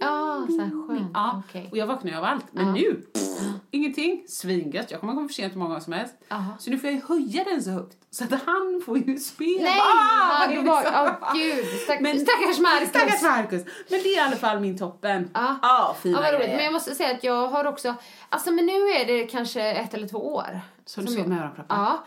Ja, så här ding, skönt. Ja, Okej. och jag vaknar ju av allt. Men Ja. nu, pff, ingenting. Svingött. Jag kommer komma för sent hur många gånger som helst. Aha. Så nu får jag höja den så högt. Så att han får ju spela. Nej! Ah, du var, åh gud, stack, Men- stackars Marcus. Stackars Marcus. Men det är i alla fall min toppen. Ja. Ja, fina Ja, vad roligt. Men jag måste säga att jag har också, alltså men nu är det kanske ett eller två år. Så du som sover med öronproppar? Ja.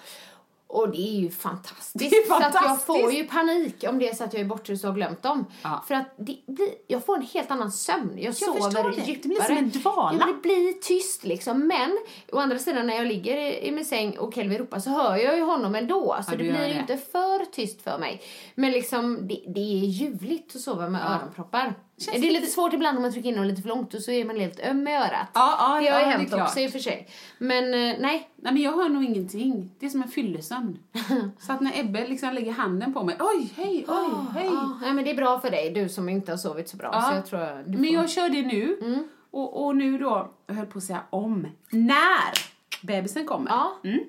Och det är ju fantastiskt. Det är Så att jag fantastiskt. får ju panik om det är så att jag är bortrest och har glömt dem. Ja. För att det blir, jag får en helt annan sömn. Jag, sover förstår det. djupare. Det blir som en dvala. Ja, det blir tyst liksom. Men å andra sidan när jag ligger i, i min säng och Kelvin ropar så hör jag ju honom ändå. Så Ja, det blir ju inte för tyst för mig. Men liksom det, det är ljuvligt att sova med öronproppar. Känns det är lite svårt ibland om man trycker in dem lite för långt och så är man helt öm i örat. Ja, ja, det har ju ja, hänt också i och för sig. Men eh, nej, Nej men jag hör nog ingenting. Det är som en fyllesömn. så att när Ebbe liksom lägger handen på mig, oj, hej, oj, hej. Ja, nej, men det är bra för dig, du som inte har sovit så bra. Ja. Så jag tror Men får... jag kör det nu. Mm. Och, och nu då, jag höll på att säga om, när bebisen kommer. Ja. Mm,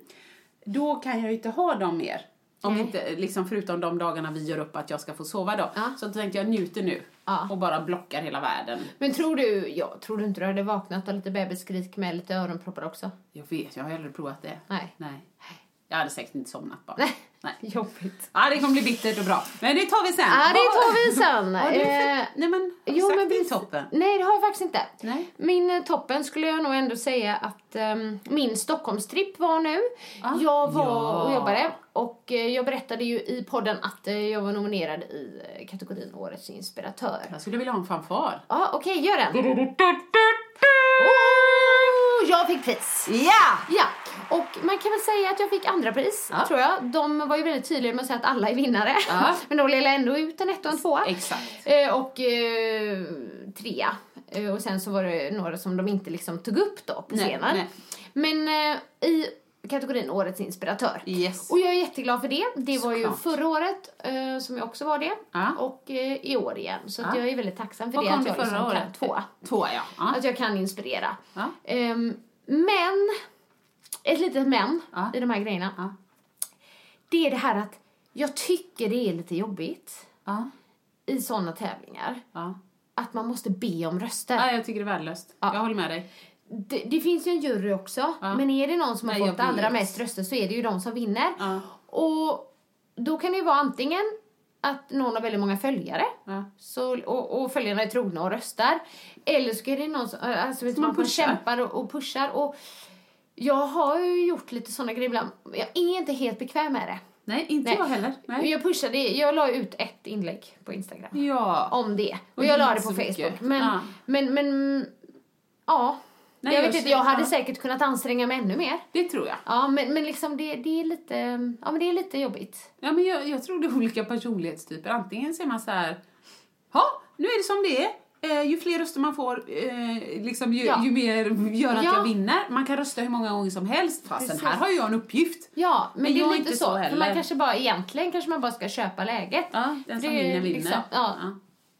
då kan jag ju inte ha dem mer. Om Nej. inte, liksom förutom de dagarna vi gör upp att jag ska få sova då. Ja. Så tänkte jag njuter nu. Ja. Och bara blockar hela världen. Men tror du, ja, tror du inte du hade vaknat av lite bebisskrik med lite öronproppar också? Jag vet, jag har aldrig provat det. Nej. Nej. Jag hade säkert inte somnat bara. Nej. Nej. Jobbigt. Ja, det kommer bli bittert och bra. Men det tar vi sen. Ja, det tar vi sen. Har du Eh, för... Nej men, har du jo, sagt men din toppen? Nej, det har jag faktiskt inte. Nej. Min eh, toppen skulle jag nog ändå säga att ehm, min Stockholmstripp var nu. Ah. Jag var Ja. och jobbade och eh, jag berättade ju i podden att eh, jag var nominerad i eh, kategorin Årets inspiratör. Jag skulle vilja ha en fanfar. Ja, okej, gör den. Oh, jag fick pris. Ja! Ja, och man kan väl säga att jag fick andra pris, Ja. tror jag. De var ju väldigt tydliga med att säga att alla är vinnare. Ja. Men de delade ändå ut en etta och en tvåa. Exakt. Eh, och eh, trea. Eh, och sen så var det några som de inte liksom tog upp då på scenen. Men eh, i kategorin Årets inspiratör. Yes. Och jag är jätteglad för det. Det var ju Såklart. förra året eh, som jag också var det. Ja. Och eh, i år igen. Så Ja. jag är väldigt tacksam för Vad det. kom Att det jag förra liksom kan, året? tvåa. Tvåa, ja. ja. Att jag kan inspirera. Ehm, men, ett litet men i de här grejerna. Det är det här att jag tycker det är lite jobbigt i sådana tävlingar. Att man måste be om röster. ja, jag tycker det är värdelöst. Ja. Jag håller med dig. Det, det finns ju en jury också. Ja. Men är det någon som Nej, har fått allra mest röster så är det ju de som vinner. Ja. Och då kan det ju vara antingen att någon har väldigt många följare Ja. så, och, och följarna är trogna och röstar. Eller så är det någon som, alltså, vet Som man man pushar. kämpar och, och pushar. Och jag har ju gjort lite sådana grejer ibland. Jag är inte helt bekväm med det. Nej, inte Nej. jag heller. Nej. Jag pushade, jag la ut ett inlägg på Instagram Ja. om det. Och, Och jag la det på så mycket. Facebook. Men, men, men, ja. Nej, jag jag vet inte, jag hade säkert kunnat anstränga mig ännu mer. Det tror jag. Ja, men, men liksom det, det är lite, ja men det är lite jobbigt. Ja, men jag, jag tror det är olika personlighetstyper. Antingen ser man så här, ja, nu är det som det är. Eh, ju fler röster man får, eh, liksom, ju, Ja. ju mer gör att Ja. jag vinner. Man kan rösta hur många gånger som helst. Fast Precis. här har jag en uppgift. Ja, men, Men det är lite inte så. så för heller. man kanske bara, egentligen kanske man bara ska köpa läget. Ja, den som Det vinner vinner. liksom- ja.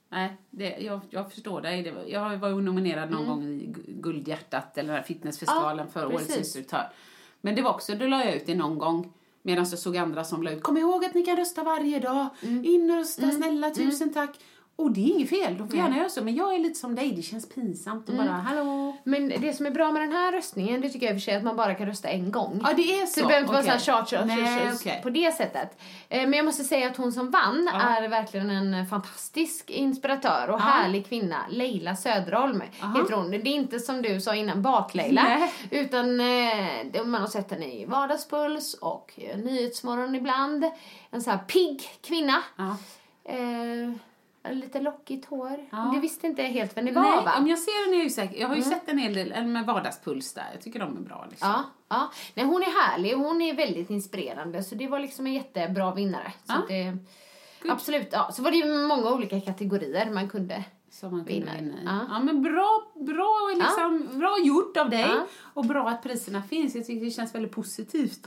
Nej, det, jag, jag förstår dig. Jag var ju nominerad någon gång i Gu- Guldhjärtat, eller fitnessfestivalen, Mm. Ja, för årets precis. instruktör. Men det var också, då la jag ut det någon gång. Medan jag såg andra som la ut, kom ihåg att ni kan rösta varje dag. Mm. In och rösta, snälla, tusen tack. Och det är inget fel, de får gärna göra så. Men jag är lite som dig, det känns pinsamt att Mm. bara, hallå. Men det som är bra med den här röstningen, det tycker jag i och för sig att man bara kan rösta en gång. Ja, det är så. Så det behöver inte Okej. vara så här chart, chart, Nej, på det sättet. Eh, Men jag måste säga att hon som vann Ja. är verkligen en fantastisk inspiratör och Ja. härlig kvinna. Leila Söderholm Aha. heter hon. Det är inte som du sa innan, Bak-Leila. Utan eh, man har sett henne i Vardagspuls och Nyhetsmorgon ibland. En så här pigg kvinna. Ja. Eh, lite lockigt hår. Ja. Du visste inte helt vem det var Nej, va? om jag ser den är jag säker. Jag har ju sett en hel del, eller med vardagspuls där. Jag tycker de är bra liksom. Ja, ja. Nej, hon är härlig och hon är väldigt inspirerande så det var liksom en jättebra vinnare. Så Ja. det, absolut, ja. Så var det ju många olika kategorier man kunde. Som man vinna i. Ja. Ja. men bra, bra, liksom, bra gjort av dig. Ja. Och bra att priserna finns. Jag tycker det känns väldigt positivt.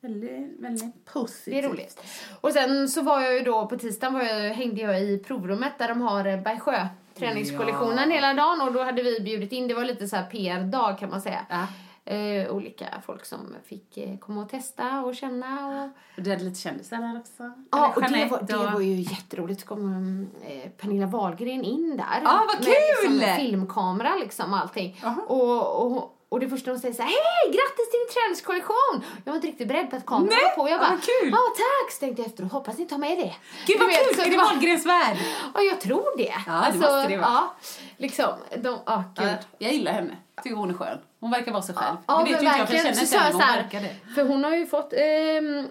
Väldigt, väldigt positivt. det är roligt. Och sen så var jag ju då på tisdagen var jag, hängde jag i provrummet där de har eh, Bergsjö träningskollektionen Ja. hela dagen och då hade vi bjudit in, det var lite så här PR-dag kan man säga. Ja. Eh, olika folk som fick eh, komma och testa och känna och Och du hade lite kändisar där också. Ja, och det var, det var ju jätteroligt. Så kom eh, Pernilla Wahlgren in där. Ja, vad med, kul! Liksom, med filmkamera liksom och allting. Jaha. Och, och, och det första hon säger så här, hej, grattis till din träningskollektion! Jag var inte riktigt beredd på att kameran Nej, var på. Jag bara, kul! ja tack! Så tänkte jag efteråt, hoppas ni tar med det. Gud vad kul! så Är det Wahlgrens värld? Ja, jag tror det. Ja, det måste det vara. Ja, liksom, de, ja gud. Ja, jag gillar henne. Tycker hon är skön. Hon verkar vara sig själv. Ja, det vet ju inte jag för jag känner inte henne, hon verkar det. För hon har ju fått ehm,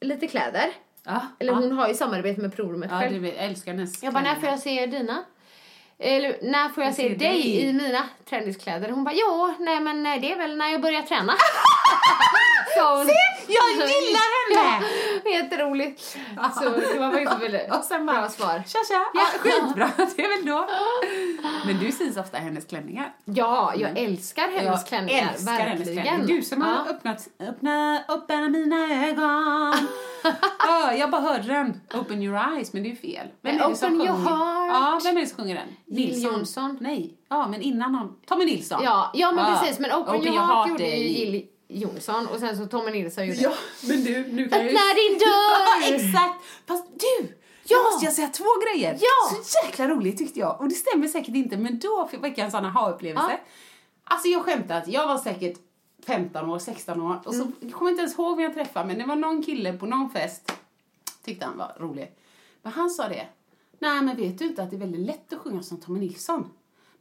lite kläder. Ja, Eller ja. hon har ju samarbete med provrummet Ja, själv. du jag älskar hennes Jag bara, när får jag se dina? Eller när får jag se dig dig. i mina träningskläder? Hon bara, jo, nej men det är väl när jag börjar träna. Så Se, jag gillar henne! Ja, jätteroligt. Så det var faktiskt väldigt Och sen bara, bra svar. Tja, tja. Ja, skitbra. Det är väl då. Men du syns ofta i hennes klänningar. Ja, jag älskar hennes jag klänningar. älskar verkligen. hennes klänningar. Du som har ja. öppnat, öppna, öppna mina ögon. ja, jag bara hörde den. Open your eyes, men det är ju fel. Vem är det som Open your sjunger? heart. Ja, vem är det som sjunger den? Jill Johnson. Nej, ja, men innan honom. Tommy Nilsson. Ja, ja men Ja. precis. Men Open, Your Heart, gjorde är ju Jill Johnson och sen så Tommy Nilsson gjorde Ja, men du, nu kan jag. Öppna din dörr! Exakt! Fast du! Ja. Då måste jag säga två grejer. Ja. Så jäkla roligt tyckte jag. Och det stämmer säkert inte, men då fick jag en sån aha-upplevelse. Ja. Alltså jag skämtar att jag var säkert 15 år, 16 år och så Mm. jag kommer inte ens ihåg vem jag träffade men det var någon kille på någon fest tyckte han var rolig. Men han sa det. Nej men vet du inte att det är väldigt lätt att sjunga som Tommy Nilsson?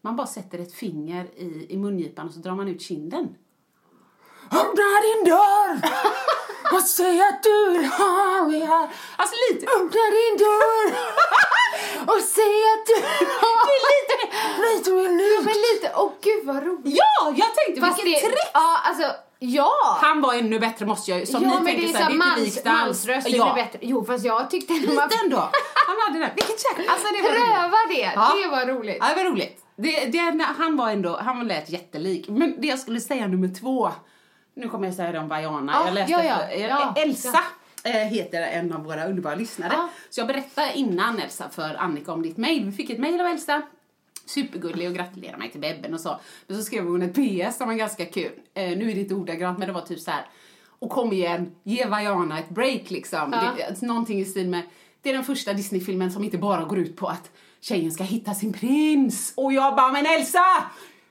Man bara sätter ett finger i, i mungipan och så drar man ut kinden. Öppna din dörr och säg att du vill ha mig här. Alltså lite. Öppna din dörr och säg att du Det är lite, lite mer Ja, nu. men lite, åh gud vad roligt. Ja, jag tänkte Fast vilket det, trick. ja alltså, ja. Han var ännu bättre måste jag som ja, ni tänker det är så här, så det är inte mans, likt ja. bättre. Jo, fast jag tyckte. Lite ändå. Han hade den. Vilket jäkla, alltså det var roligt. Pröva det, Ja. det var roligt. Ja, det var roligt. Det, det, han var ändå, han lät jättelik. Men det jag skulle säga nummer två, nu kommer jag säga det om Vaiana. Ja, jag läste ja, ja, för, eh, ja, Elsa eh, heter en av våra underbara lyssnare. Ja. Så jag berättade innan Elsa för Annika om ditt mejl. Vi fick ett mejl av Elsa. Supergullig och gratulerade mig till bebben och så. Men så skrev hon ett PS som var ganska kul. Eh, nu är det inte ordagrant men det var typ så här. Och kom igen, ge Vaiana ett break liksom. Ja. Det, någonting i stil med, det är den första Disney-filmen som inte bara går ut på att tjejen ska hitta sin prins. Och jag bara, men Elsa!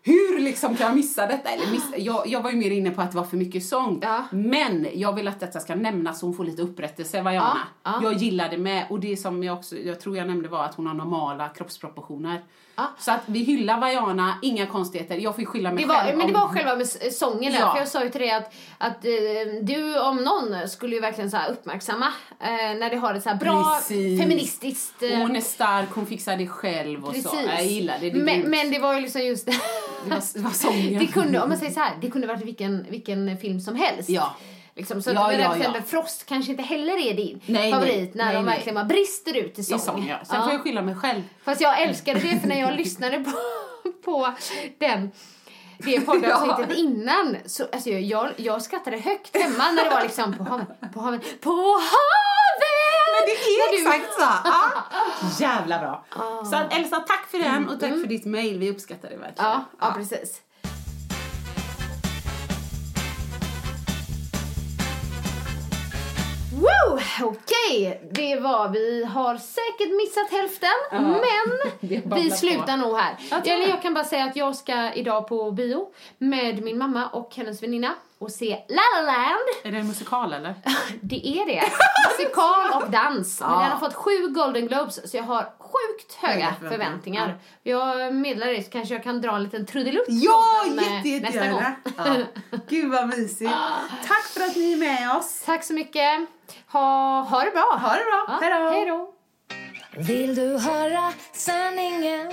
Hur liksom kan jag missa detta? Eller missa, jag, jag var ju mer inne på att det var för mycket sång. Ja. Men jag vill att detta ska nämnas så hon får lite upprättelse, Vaiana. Ja, ja. Jag gillade med, och det som jag också, jag tror jag nämnde var att hon har normala kroppsproportioner. Ja. Så att vi hyllar Vaiana, inga konstigheter. Jag får skylla mig Det var, själv men det om- var själva med sången där, för jag sa ju till dig att, att eh, du om någon skulle ju verkligen så uppmärksamma eh, när det har ett så bra Precis. feministiskt... Eh, hon är stark, hon fixar det själv och så. Jag gillar det. men, men det var ju liksom just det. Var, det var sången. Det kunde, om man säger så här, det kunde varit vilken, vilken film som helst. Ja. Liksom, så Ja, ja, ja. Frost kanske inte heller är din Nej, favorit nej. när Nej, de nej. verkligen bara brister ut i I sång. sång, ja. Sen Ja. får jag skylla mig själv. Fast jag älskade det för när jag lyssnade på, på den det poddavsnittet innan så alltså jag, jag skrattade högt hemma när det var liksom på havet, på havet, på havet! Men det är exakt så. Ja. Jävla bra. Så att Elsa, tack för den och tack för ditt mail. Vi uppskattar det verkligen. Ja, ja, precis. Woo! Okej, det var vi har säkert missat hälften, Det men vi på. slutar nog här. Jag Eller jag kan bara säga att jag ska idag på bio med min mamma och hennes väninna och se La La Land. Är det en musikal eller? Det är det. Musikal och dans. Men den har fått sju Golden Globes så jag har sjukt höga förväntningar. förväntningar. Jag meddelar det så kanske jag kan dra en liten trudelutt Ja, eh, jätte, jätte nästa gång. gärna. Ja. Gud vad mysigt. Tack för att ni är med oss. Tack så mycket. Ha, ha det bra. Ha det bra. Ja, Hej då. Hej då. Vill du höra sanningen?